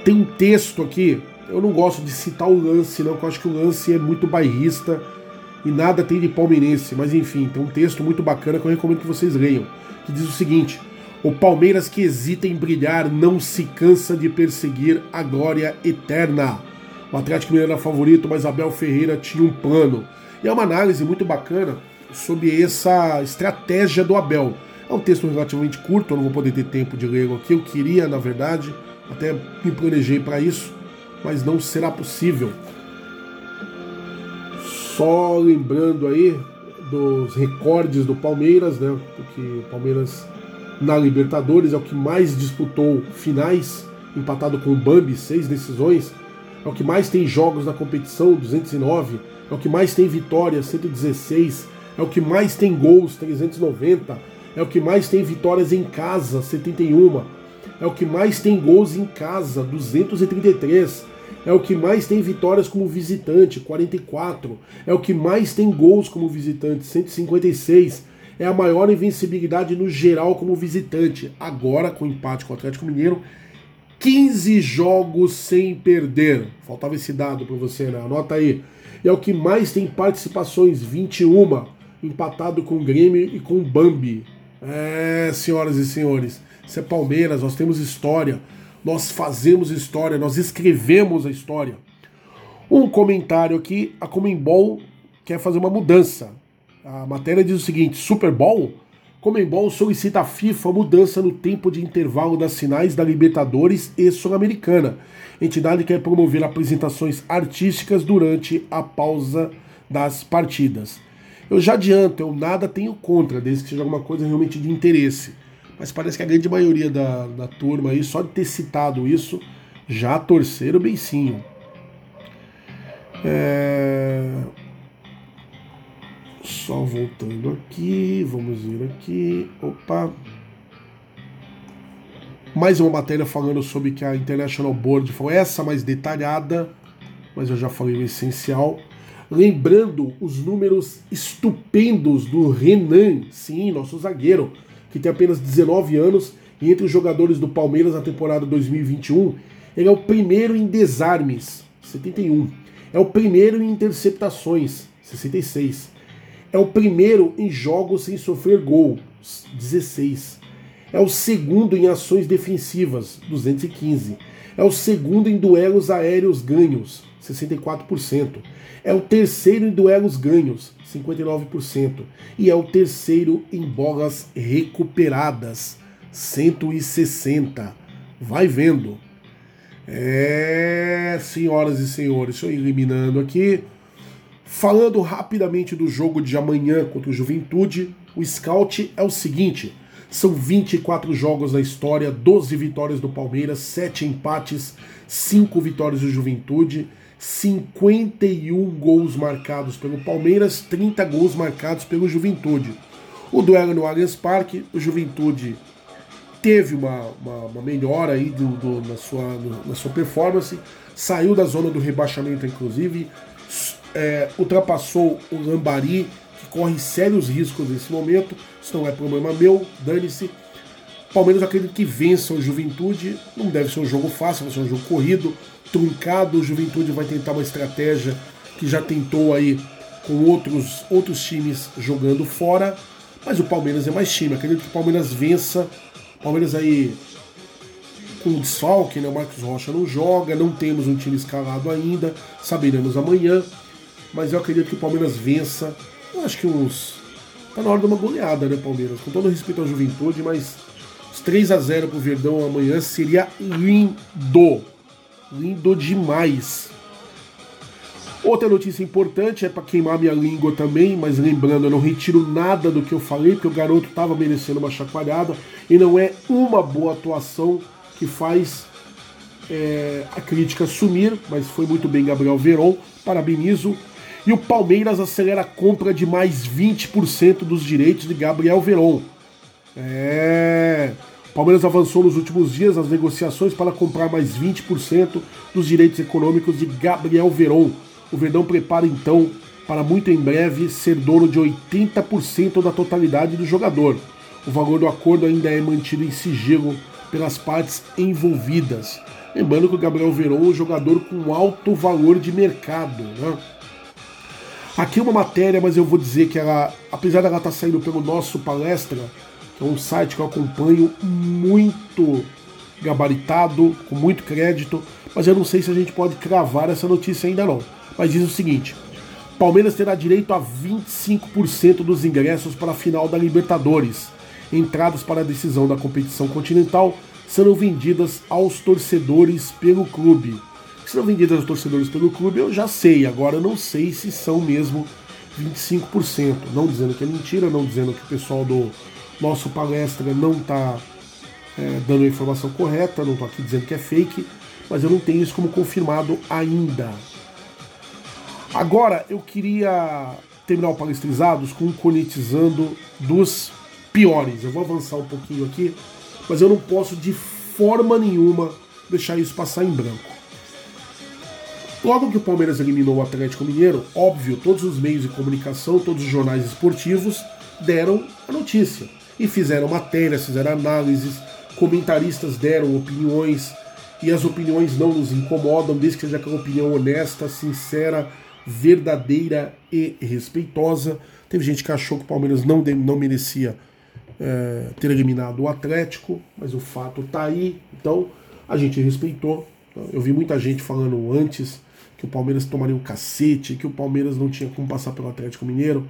Tem um texto aqui, eu não gosto de citar o lance, não, porque eu acho que o lance é muito bairrista e nada tem de palmeirense, mas enfim, tem um texto muito bacana que eu recomendo que vocês leiam, que diz o seguinte: O Palmeiras que hesita em brilhar não se cansa de perseguir a glória eterna. O Atlético Mineiro era favorito, mas Abel Ferreira tinha um plano. E é uma análise muito bacana sobre essa estratégia do Abel. É um texto relativamente curto, eu não vou poder ter tempo de ler aqui. Eu queria, na verdade, até me planejei para isso, mas não será possível. Só lembrando aí dos recordes do Palmeiras, né? Porque o Palmeiras na Libertadores é o que mais disputou finais, empatado com o Bambi, seis decisões. É o que mais tem jogos na competição, 209. É o que mais tem vitórias, 116. É o que mais tem gols, 390. É o que mais tem vitórias em casa, 71. É o que mais tem gols em casa, 233. É o que mais tem vitórias como visitante, 44. É o que mais tem gols como visitante, 156. É a maior invencibilidade no geral como visitante. Agora, com empate com o Atlético Mineiro, 15 jogos sem perder. Faltava esse dado para você, né? Anota aí. É o que mais tem participações, 21. Empatado com o Grêmio e com o Bambi. É, senhoras e senhores, isso é Palmeiras, nós temos história, nós fazemos história, nós escrevemos a história. Um comentário aqui, a Comembol quer fazer uma mudança. A matéria diz o seguinte: Super Bowl? Comembol solicita à FIFA mudança no tempo de intervalo das finais da Libertadores e Sul-Americana. Entidade quer promover apresentações artísticas durante a pausa das partidas. Eu já adianto, eu nada tenho contra, desde que seja alguma coisa realmente de interesse. Mas parece que a grande maioria da, da turma aí, só de ter citado isso, já torceram beicinho. É... Só voltando aqui, vamos ver aqui. Opa! Mais uma matéria falando sobre que a International Board foi essa mais detalhada, mas eu já falei o essencial. Lembrando os números estupendos do Renan, sim, nosso zagueiro, que tem apenas 19 anos e entre os jogadores do Palmeiras na temporada 2021, ele é o primeiro em desarmes, 71. É o primeiro em interceptações, 66. É o primeiro em jogos sem sofrer gol, 16. É o segundo em ações defensivas, 215. É o segundo em duelos aéreos ganhos, 64%. É o terceiro em duelos ganhos, 59%. E é o terceiro em bolas recuperadas, 160. Vai vendo. É, senhoras e senhores, estou eliminando aqui. Falando rapidamente do jogo de amanhã contra o Juventude, o scout é o seguinte: são 24 jogos na história, 12 vitórias do Palmeiras, 7 empates, 5 vitórias do Juventude, 51 gols marcados pelo Palmeiras, 30 gols marcados pelo Juventude. O duelo no Allianz Parque, o Juventude teve uma, uma, uma melhora aí do, do, na, sua, na sua performance, saiu da zona do rebaixamento, inclusive, é, ultrapassou o Lambari, que corre sérios riscos nesse momento. Isso não é problema meu, dane-se. Palmeiras acredito que vença o Juventude. Não deve ser um jogo fácil, vai ser um jogo corrido truncado. O Juventude vai tentar uma estratégia que já tentou aí com outros, outros times jogando fora. Mas o Palmeiras é mais time. Acredito que o Palmeiras vença. Palmeiras aí com o desfalque, né? O Marcos Rocha não joga, não temos um time escalado ainda, saberemos amanhã. Mas eu acredito que o Palmeiras vença. Eu acho que uns. Tá na hora de uma goleada, né, Palmeiras? Com todo respeito à juventude, mas os 3 a 0 pro Verdão amanhã seria lindo. Lindo demais. Outra notícia importante é para queimar minha língua também, mas lembrando, eu não retiro nada do que eu falei, porque o garoto estava merecendo uma chacoalhada e não é uma boa atuação que faz é, a crítica sumir, mas foi muito bem Gabriel Veron, parabenizo. E o Palmeiras acelera a compra de mais 20% dos direitos de Gabriel Veron. É. Palmeiras avançou nos últimos dias as negociações para comprar mais 20% dos direitos econômicos de Gabriel Veron. O Verdão prepara então para muito em breve ser dono de 80% da totalidade do jogador. O valor do acordo ainda é mantido em sigilo pelas partes envolvidas. Lembrando que o Gabriel Veron é um jogador com alto valor de mercado. Né? Aqui uma matéria, mas eu vou dizer que ela, apesar dela estar tá saindo pelo nosso palestra, é um site que eu acompanho muito gabaritado, com muito crédito, mas eu não sei se a gente pode cravar essa notícia ainda não. Mas diz o seguinte: Palmeiras terá direito a 25% dos ingressos para a final da Libertadores. Entradas para a decisão da competição continental serão vendidas aos torcedores pelo clube. Se serão vendidas aos torcedores pelo clube, eu já sei, agora eu não sei se são mesmo 25%. Não dizendo que é mentira, não dizendo que o pessoal do nosso palestra não está é, dando a informação correta, não estou aqui dizendo que é fake, mas eu não tenho isso como confirmado ainda. Agora eu queria terminar o Palestrizados com um conetizando dos piores. Eu vou avançar um pouquinho aqui, mas eu não posso de forma nenhuma deixar isso passar em branco. Logo que o Palmeiras eliminou o Atlético Mineiro, óbvio, todos os meios de comunicação, todos os jornais esportivos deram a notícia e fizeram matérias, fizeram análises, comentaristas deram opiniões e as opiniões não nos incomodam, desde que seja aquela opinião honesta, sincera, verdadeira e respeitosa. Teve gente que achou que o Palmeiras não, não merecia é, ter eliminado o Atlético, mas o fato está aí, então a gente respeitou. Eu vi muita gente falando antes que o Palmeiras tomaria um cacete, que o Palmeiras não tinha como passar pelo Atlético Mineiro.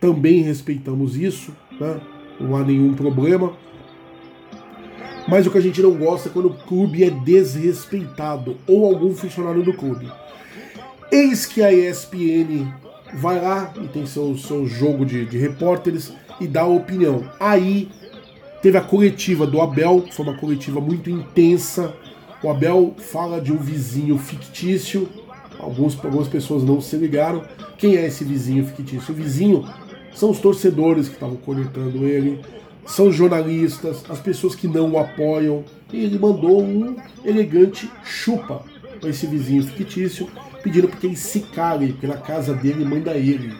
Também respeitamos isso, né? Não há nenhum problema. Mas o que a gente não gosta é quando o clube é desrespeitado ou algum funcionário do clube. Eis que a ESPN vai lá e tem seu, seu jogo de, de repórteres e dá a opinião. Aí teve a coletiva do Abel, foi uma coletiva muito intensa. O Abel fala de um vizinho fictício. Alguns, algumas pessoas não se ligaram. Quem é esse vizinho fictício? O vizinho são os torcedores que estavam conectando ele, são jornalistas, as pessoas que não o apoiam. E ele mandou um elegante chupa para esse vizinho fictício, pedindo para que ele se cale, porque na casa dele manda ele.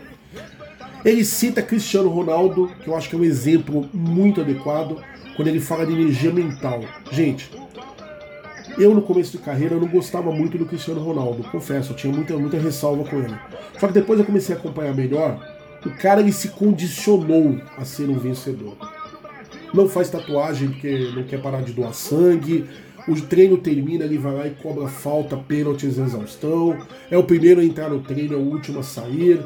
Ele cita Cristiano Ronaldo, que eu acho que é um exemplo muito adequado, quando ele fala de energia mental. Gente, eu no começo de carreira eu não gostava muito do Cristiano Ronaldo, confesso, eu tinha muita, muita ressalva com ele. Só que depois eu comecei a acompanhar melhor, o cara ele se condicionou a ser um vencedor. Não faz tatuagem porque não quer parar de doar sangue, o treino termina, ele vai lá e cobra falta, pênaltis, exaustão. É o primeiro a entrar no treino, é o último a sair.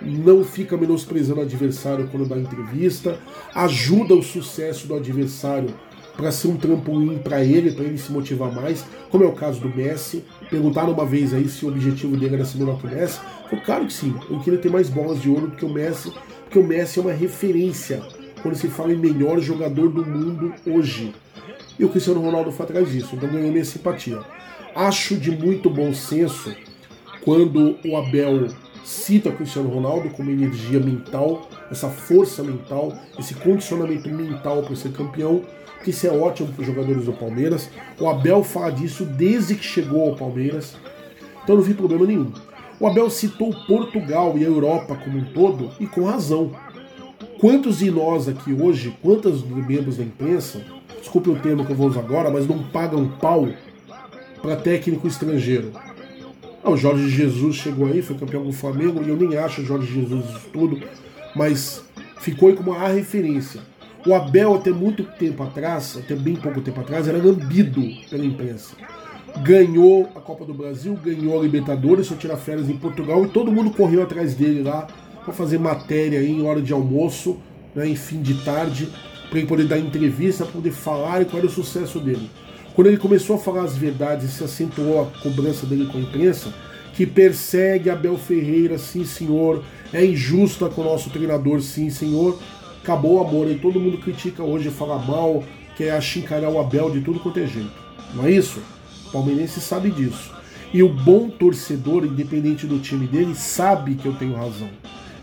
Não fica menosprezando o adversário quando dá entrevista. Ajuda o sucesso do adversário para ser um trampolim para ele, para ele se motivar mais, como é o caso do Messi. Perguntaram uma vez aí se o objetivo dele era ser melhor que o Messi. Falei, claro que sim, eu queria ter mais bolas de ouro do que o Messi, porque o Messi é uma referência quando se fala em melhor jogador do mundo hoje. E o Cristiano Ronaldo foi atrás disso, então ganhou minha simpatia. Acho de muito bom senso quando o Abel cita o Cristiano Ronaldo como energia mental, essa força mental, esse condicionamento mental para ser campeão, que isso é ótimo para os jogadores do Palmeiras. O Abel fala disso desde que chegou ao Palmeiras, então não vi problema nenhum. O Abel citou Portugal e a Europa como um todo, e com razão. Quantos de nós aqui hoje, quantos membros da imprensa, desculpe o termo que eu vou usar agora, mas não pagam pau para técnico estrangeiro? Ah, o Jorge Jesus chegou aí, foi campeão do Flamengo, e eu nem acho o Jorge Jesus tudo, mas ficou aí como a referência. O Abel, até muito tempo atrás, até bem pouco tempo atrás, era lambido pela imprensa. Ganhou a Copa do Brasil, ganhou a Libertadores, foi tirar férias em Portugal e todo mundo correu atrás dele lá para fazer matéria aí em hora de almoço, né, em fim de tarde, para ele poder dar entrevista, para poder falar qual era o sucesso dele. Quando ele começou a falar as verdades e se acentuou a cobrança dele com a imprensa, que persegue Abel Ferreira, sim senhor, é injusta com o nosso treinador, sim senhor, acabou o amor. E todo mundo critica hoje, fala mal, quer achincalhar o Abel de tudo quanto é jeito. Não é isso? O palmeirense sabe disso. E o bom torcedor, independente do time dele, sabe que eu tenho razão.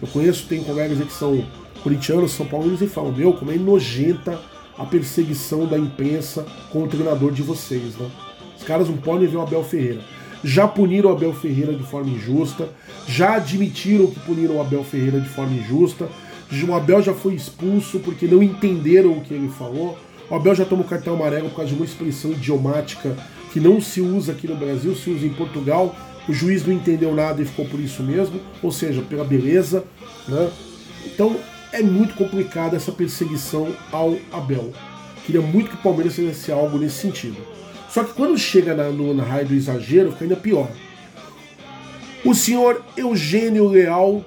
Eu conheço, tem colegas que são corintianos, são paulinos e falam, meu, como é nojenta a perseguição da imprensa com o treinador de vocês, né? Os caras não podem ver o Abel Ferreira. Já puniram o Abel Ferreira de forma injusta, já admitiram que puniram o Abel Ferreira de forma injusta. O Abel já foi expulso porque não entenderam o que ele falou. O Abel já tomou cartão amarelo por causa de uma expressão idiomática que não se usa aqui no Brasil, se usa em Portugal. O juiz não entendeu nada e ficou por isso mesmo, ou seja, pela beleza. Né? Então, é muito complicada essa perseguição ao Abel. Queria muito que o Palmeiras fizesse algo nesse sentido. Só que quando chega na, no, na raio do exagero, fica ainda pior. O senhor Eugênio Leal,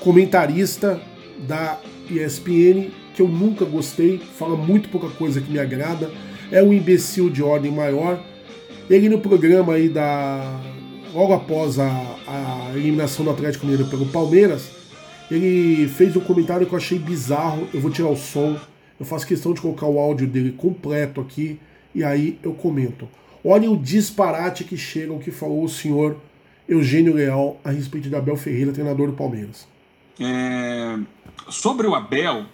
comentarista da ESPN, que eu nunca gostei, fala muito pouca coisa que me agrada, é um imbecil de ordem maior. Ele no programa aí da. logo após a, a eliminação do Atlético Mineiro pelo Palmeiras, ele fez um comentário que eu achei bizarro. Eu vou tirar o som. Eu faço questão de colocar o áudio dele completo aqui e aí eu comento. Olhem o disparate que chega o que falou o senhor Eugênio Leal a respeito de Abel Ferreira, treinador do Palmeiras. É, sobre o Abel,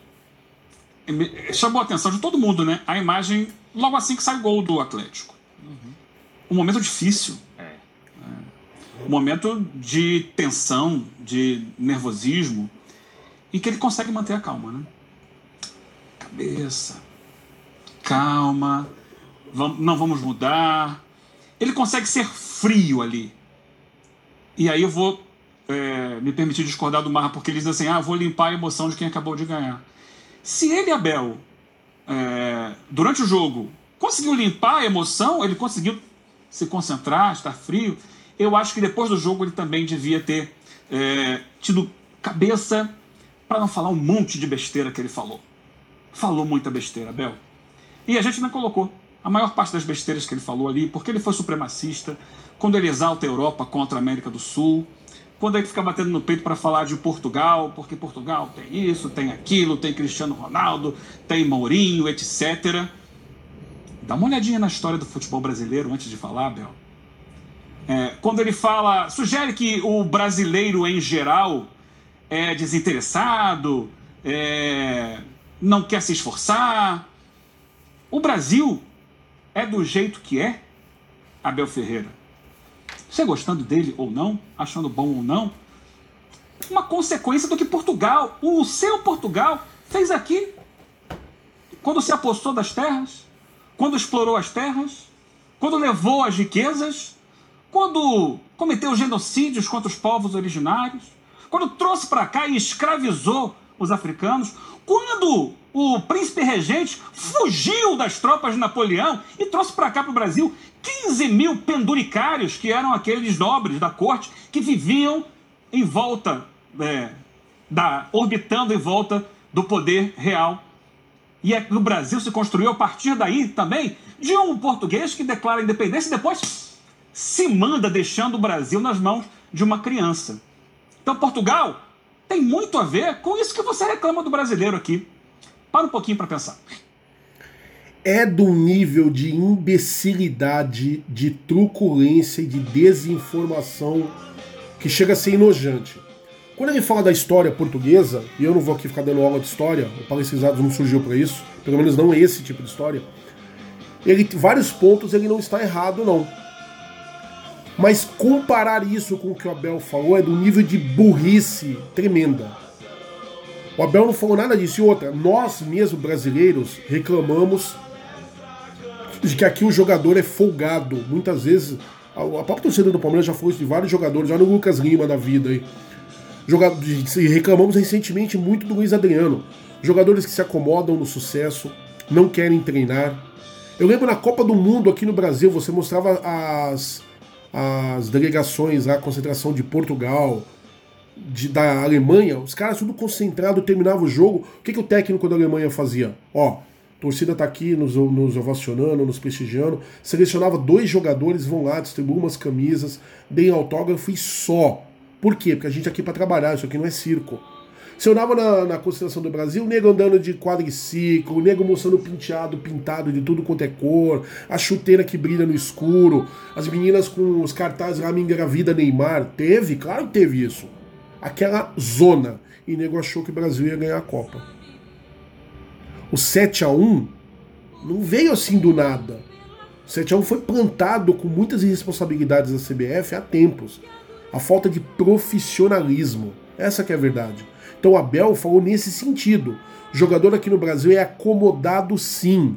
chamou a atenção de todo mundo, né? A imagem logo assim que sai o gol do Atlético. Uhum. Um momento difícil. É. momento de tensão, de nervosismo, e que ele consegue manter a calma, né? Cabeça, calma, vam- não vamos mudar. Ele consegue ser frio ali. E aí eu vou é, me permitir discordar do Marra, porque ele diz assim: ah, vou limpar a emoção de quem acabou de ganhar. Se ele, Abel, é, durante o jogo, conseguiu limpar a emoção, ele conseguiu se concentrar, estar frio. Eu acho que depois do jogo ele também devia ter é, tido cabeça para não falar um monte de besteira que ele falou. Falou muita besteira, Abel. E a gente não colocou a maior parte das besteiras que ele falou ali, porque ele foi supremacista, quando ele exalta a Europa contra a América do Sul, quando ele fica batendo no peito para falar de Portugal, porque Portugal tem isso, tem aquilo, tem Cristiano Ronaldo, tem Mourinho, etc. Dá uma olhadinha na história do futebol brasileiro antes de falar, Bel. É, quando ele fala, sugere que o brasileiro em geral é desinteressado, é, não quer se esforçar. O Brasil é do jeito que é, Abel Ferreira. Você gostando dele ou não, achando bom ou não, uma consequência do que Portugal, o seu Portugal, fez aqui. Quando se apossou das terras, quando explorou as terras, quando levou as riquezas, quando cometeu genocídios contra os povos originários, quando trouxe para cá e escravizou os africanos, quando o príncipe regente fugiu das tropas de Napoleão e trouxe para cá para o Brasil 15 mil penduricários, que eram aqueles nobres da corte que viviam em volta, é, da, orbitando em volta do poder real. E é, no Brasil se construiu a partir daí também de um português que declara independência e depois se manda deixando o Brasil nas mãos de uma criança. Então Portugal tem muito a ver com isso que você reclama do brasileiro aqui. Para um pouquinho para pensar. É do nível de imbecilidade, de truculência e de desinformação que chega a ser enojante. Quando ele fala da história portuguesa, e eu não vou aqui ficar dando aula de história, o Palestrizados não surgiu para isso, pelo menos não esse tipo de história, ele vários pontos ele não está errado não. Mas comparar isso com o que o Abel falou é do nível de burrice tremenda. O Abel não falou nada disso. E outra, nós mesmo brasileiros reclamamos de que aqui o jogador é folgado. Muitas vezes, a própria torcida do Palmeiras já falou isso de vários jogadores, olha o Lucas Lima da vida aí. De- Reclamamos recentemente muito do Luiz Adriano. Jogadores que se acomodam no sucesso, não querem treinar. Eu lembro na Copa do Mundo aqui no Brasil, você mostrava as, as delegações, a concentração de Portugal, de- da Alemanha, os caras tudo concentrado, terminava o jogo. O que, que o técnico da Alemanha fazia? Ó, torcida tá aqui nos, nos ovacionando, nos prestigiando. Selecionava dois jogadores, vão lá, distribuem umas camisas, deem autógrafo e só. Por quê? Porque a gente é aqui para trabalhar, isso aqui não é circo. Você olhava na, na concentração do Brasil, o nego andando de quadriciclo, o nego mostrando penteado, pintado de tudo quanto é cor, a chuteira que brilha no escuro, as meninas com os cartazes lá, me engravida Neymar. Teve? Claro que teve isso. Aquela zona. E o nego achou que o Brasil ia ganhar a Copa. O 7 a 1 não veio assim do nada. O 7 a 1 foi plantado com muitas irresponsabilidades da CBF há tempos. A falta de profissionalismo. Essa que é a verdade. Então Abel falou nesse sentido. Jogador aqui no Brasil é acomodado sim.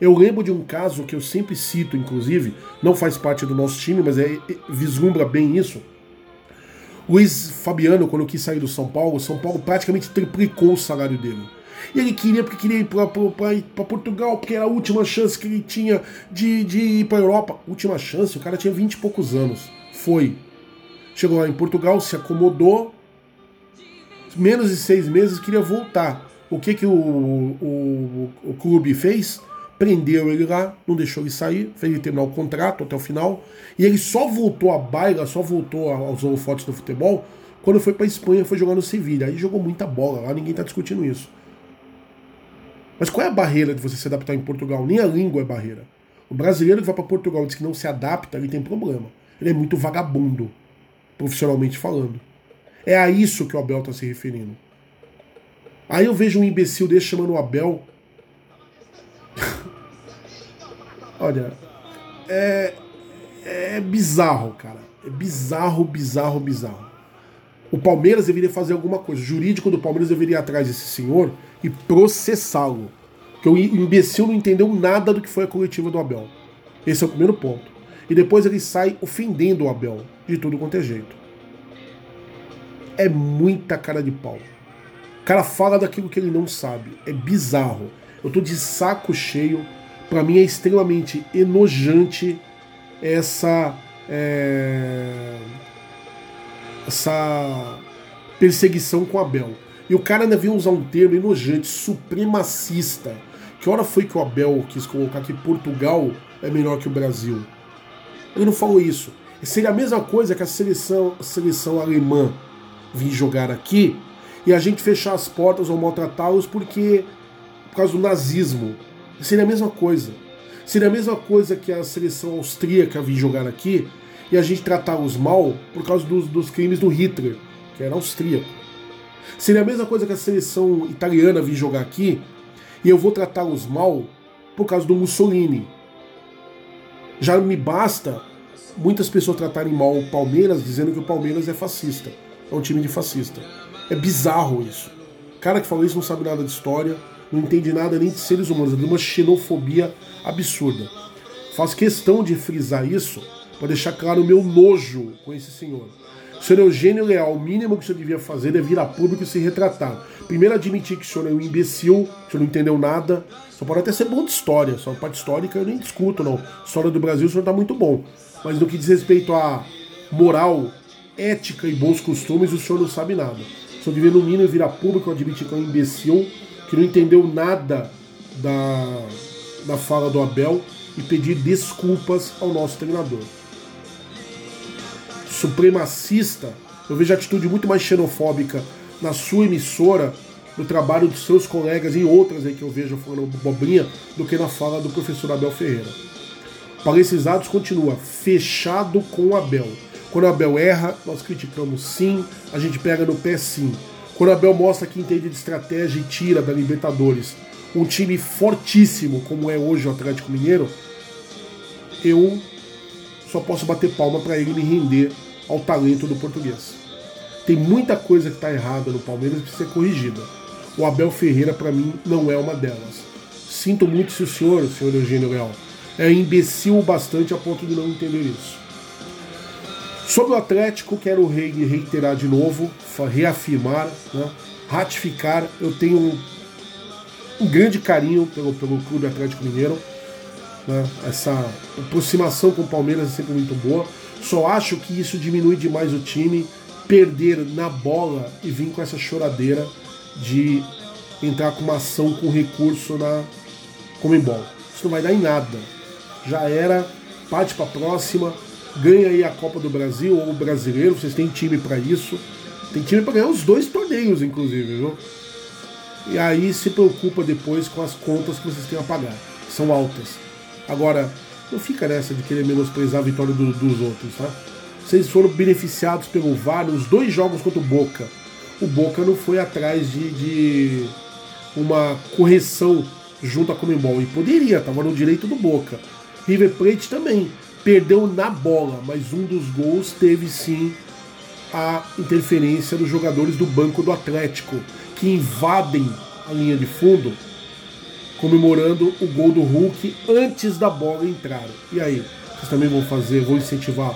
Eu lembro de um caso que eu sempre cito, inclusive, não faz parte do nosso time, mas é, é- vislumbra bem isso. Luiz Fabiano, quando quis sair do São Paulo, o São Paulo praticamente triplicou o salário dele. E ele queria, porque queria ir para Portugal, porque era a última chance que ele tinha de, de ir para Europa. Última chance, o cara tinha 20 e poucos anos. Foi. Chegou lá em Portugal, se acomodou, menos de seis meses queria voltar. O que, que o, o, o clube fez? Prendeu ele lá, não deixou ele sair, fez ele terminar o contrato até o final. E ele só voltou à baila, só voltou aos holofotes do futebol quando foi para Espanha, foi jogar no Sevilha. Aí jogou muita bola, lá ninguém está discutindo isso. Mas qual é a barreira de você se adaptar em Portugal? Nem a língua é barreira. O brasileiro que vai para Portugal e diz que não se adapta, ele tem problema. Ele é muito vagabundo, profissionalmente falando. É a isso que o Abel está se referindo. Aí eu vejo um imbecil desse chamando o Abel. Olha, é, é bizarro, cara. É bizarro, bizarro, bizarro. O Palmeiras deveria fazer alguma coisa. O jurídico do Palmeiras deveria ir atrás desse senhor e processá-lo. Porque o imbecil não entendeu nada do que foi a coletiva do Abel. Esse é o primeiro ponto. E depois ele sai ofendendo o Abel de tudo quanto é jeito. É muita cara de pau. O cara fala daquilo que ele não sabe. É bizarro. Eu tô de saco cheio. Para mim é extremamente enojante essa. É, essa perseguição com Abel. E o cara ainda veio usar um termo enojante, supremacista. Que hora foi que o Abel quis colocar que Portugal é melhor que o Brasil? Ele não falou isso. Seria a mesma coisa que a seleção, a seleção alemã vir jogar aqui e a gente fechar as portas ou maltratá-los porque por causa do nazismo. Seria a mesma coisa. Seria a mesma coisa que a seleção austríaca vir jogar aqui e a gente tratá-los mal por causa dos, dos crimes do Hitler, que era austríaco. Seria a mesma coisa que a seleção italiana vir jogar aqui e eu vou tratá-los mal por causa do Mussolini. Já me basta muitas pessoas tratarem mal o Palmeiras dizendo que o Palmeiras é fascista. É um time de fascista. É bizarro isso. O cara que falou isso não sabe nada de história, não entende nada nem de seres humanos, é de uma xenofobia absurda. Faço questão de frisar isso para deixar claro o meu nojo com esse senhor. O senhor Eugênio Leal, o mínimo que o senhor devia fazer é vir a público e se retratar. Primeiro, admitir que o senhor é um imbecil, que o senhor não entendeu nada. Só pode até ser bom de história, só parte histórica eu nem discuto, não. História do Brasil o senhor está muito bom. Mas no que diz respeito a moral, ética e bons costumes, o senhor não sabe nada. O senhor devia, no mínimo, vir a público admitir que é um imbecil, que não entendeu nada da, da fala do Abel e pedir desculpas ao nosso treinador. Supremacista, eu vejo atitude muito mais xenofóbica na sua emissora, no trabalho dos seus colegas e outras aí que eu vejo falando bobrinha, do que na fala do professor Abel Ferreira. Palestres Dados continua fechado com o Abel. Quando Abel erra, nós criticamos sim, a gente pega no pé sim. Quando Abel mostra que entende de estratégia e tira da Libertadores um time fortíssimo como é hoje o Atlético Mineiro, eu só posso bater palma para ele me render ao talento do português. Tem muita coisa que está errada no Palmeiras e precisa ser corrigida. O Abel Ferreira, para mim, não é uma delas. Sinto muito se o senhor, o senhor Eugênio Leal, é imbecil bastante a ponto de não entender isso. Sobre o Atlético, quero reiterar de novo, reafirmar, né, ratificar. Eu tenho um, um, grande carinho pelo, pelo Clube Atlético Mineiro. Né, essa aproximação com o Palmeiras é sempre muito boa. Só acho que isso diminui demais o time, perder na bola e vir com essa choradeira de entrar com uma ação com recurso na Comembol. Isso não vai dar em nada. Já era, parte para a próxima ganha aí a Copa do Brasil ou o Brasileiro, vocês têm time para isso. Tem time para ganhar os dois torneios, inclusive, viu? E aí se preocupa depois com as contas que vocês têm a pagar, são altas. Agora, não fica nessa de querer menosprezar a vitória do, dos outros, tá? Vocês foram beneficiados pelo VAR nos dois jogos contra o Boca. O Boca não foi atrás de, de uma correção junto à Comembol. E poderia, estava no direito do Boca. River Plate também perdeu na bola, mas um dos gols teve sim a interferência dos jogadores do banco do Atlético, que invadem a linha de fundo, comemorando o gol do Hulk antes da bola entrar. E aí, vocês também vão fazer, vão incentivar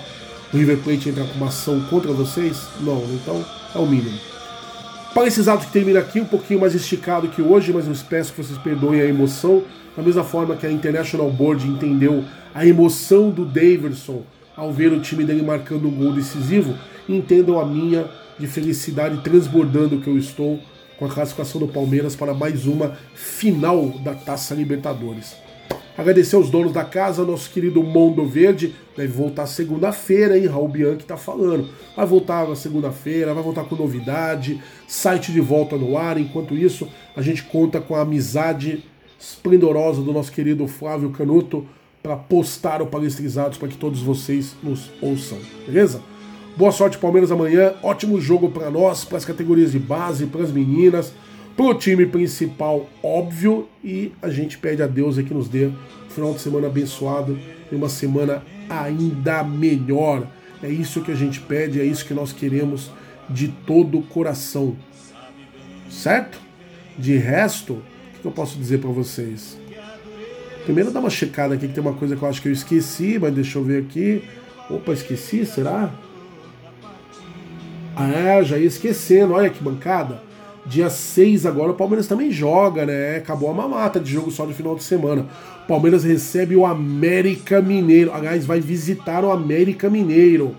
o River Plate a entrar com uma ação contra vocês? Não, então é o mínimo. Para esses atos que termina aqui, um pouquinho mais esticado que hoje, mas eu peço que vocês perdoem a emoção. Da mesma forma que a International Board entendeu a emoção do Davidson ao ver o time dele marcando um gol decisivo, entendam a minha de felicidade transbordando que eu estou com a classificação do Palmeiras para mais uma final da Taça Libertadores. Agradecer aos donos da casa, nosso querido Mondo Verde, deve voltar segunda-feira, hein? Raul Bianchi tá falando. Vai voltar na segunda-feira, vai voltar com novidade, site de volta no ar. Enquanto isso, a gente conta com a amizade esplendorosa do nosso querido Flávio Canuto, para postar o Palestrizados para que todos vocês nos ouçam, beleza? Boa sorte, Palmeiras, amanhã. Ótimo jogo para nós, para as categorias de base, para as meninas. pro time principal, óbvio, e a gente pede a Deus que nos dê um final de semana abençoado e uma semana ainda melhor. É isso que a gente pede, é isso que nós queremos de todo o coração. Certo? De resto, o eu posso dizer para vocês? Primeiro dar uma checada aqui que tem uma coisa que eu acho que eu esqueci, mas deixa eu ver aqui. Opa, esqueci, será? Ah, já ia esquecendo, olha que bancada. Dia 6 agora o Palmeiras também joga, né? Acabou a mamata de jogo só no final de semana. Palmeiras recebe o América Mineiro. Aliás, vai visitar o América Mineiro.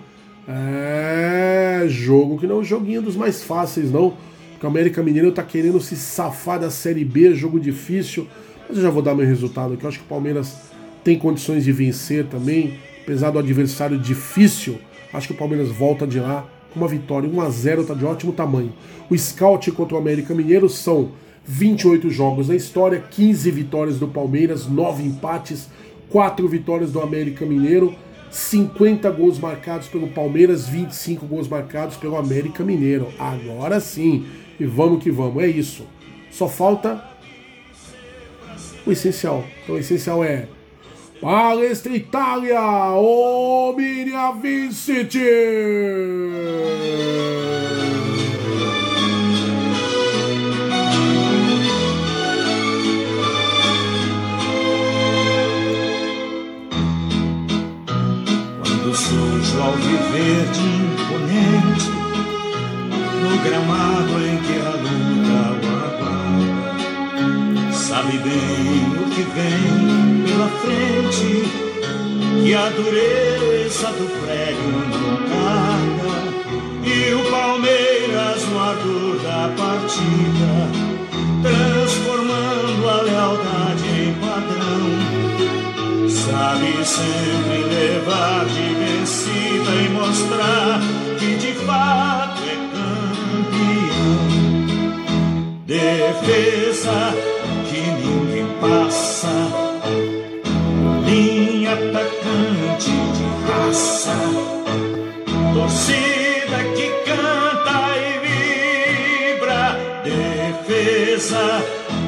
É, jogo que não é um joguinho dos mais fáceis, não. Porque o América Mineiro tá querendo se safar da Série B, jogo difícil. Mas eu já vou dar meu resultado aqui. Eu acho que o Palmeiras tem condições de vencer também. Apesar do adversário difícil, acho que o Palmeiras volta de lá com uma vitória. 1 a 0 tá de ótimo tamanho. O Scout contra o América Mineiro são 28 jogos na história, 15 vitórias do Palmeiras, 9 empates, 4 vitórias do América Mineiro, 50 gols marcados pelo Palmeiras, 25 gols marcados pelo América Mineiro. Agora sim, e vamos que vamos, é isso. Só falta o essencial. Então o essencial é Palestra Itália, Omnia Vincit! Quando surge ao viver de imponente No gramado Sabe bem o que vem pela frente Que a dureza do prédio não carga E o Palmeiras no ardor da partida Transformando a lealdade em padrão Sabe sempre levar de vencida e mostrar que de fato é campeão. Defesa que ninguém passa, linha atacante de raça, torcida que canta e vibra. Defesa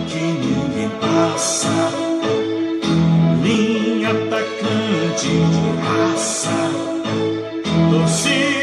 que ninguém passa. Linha atacante de raça, torcida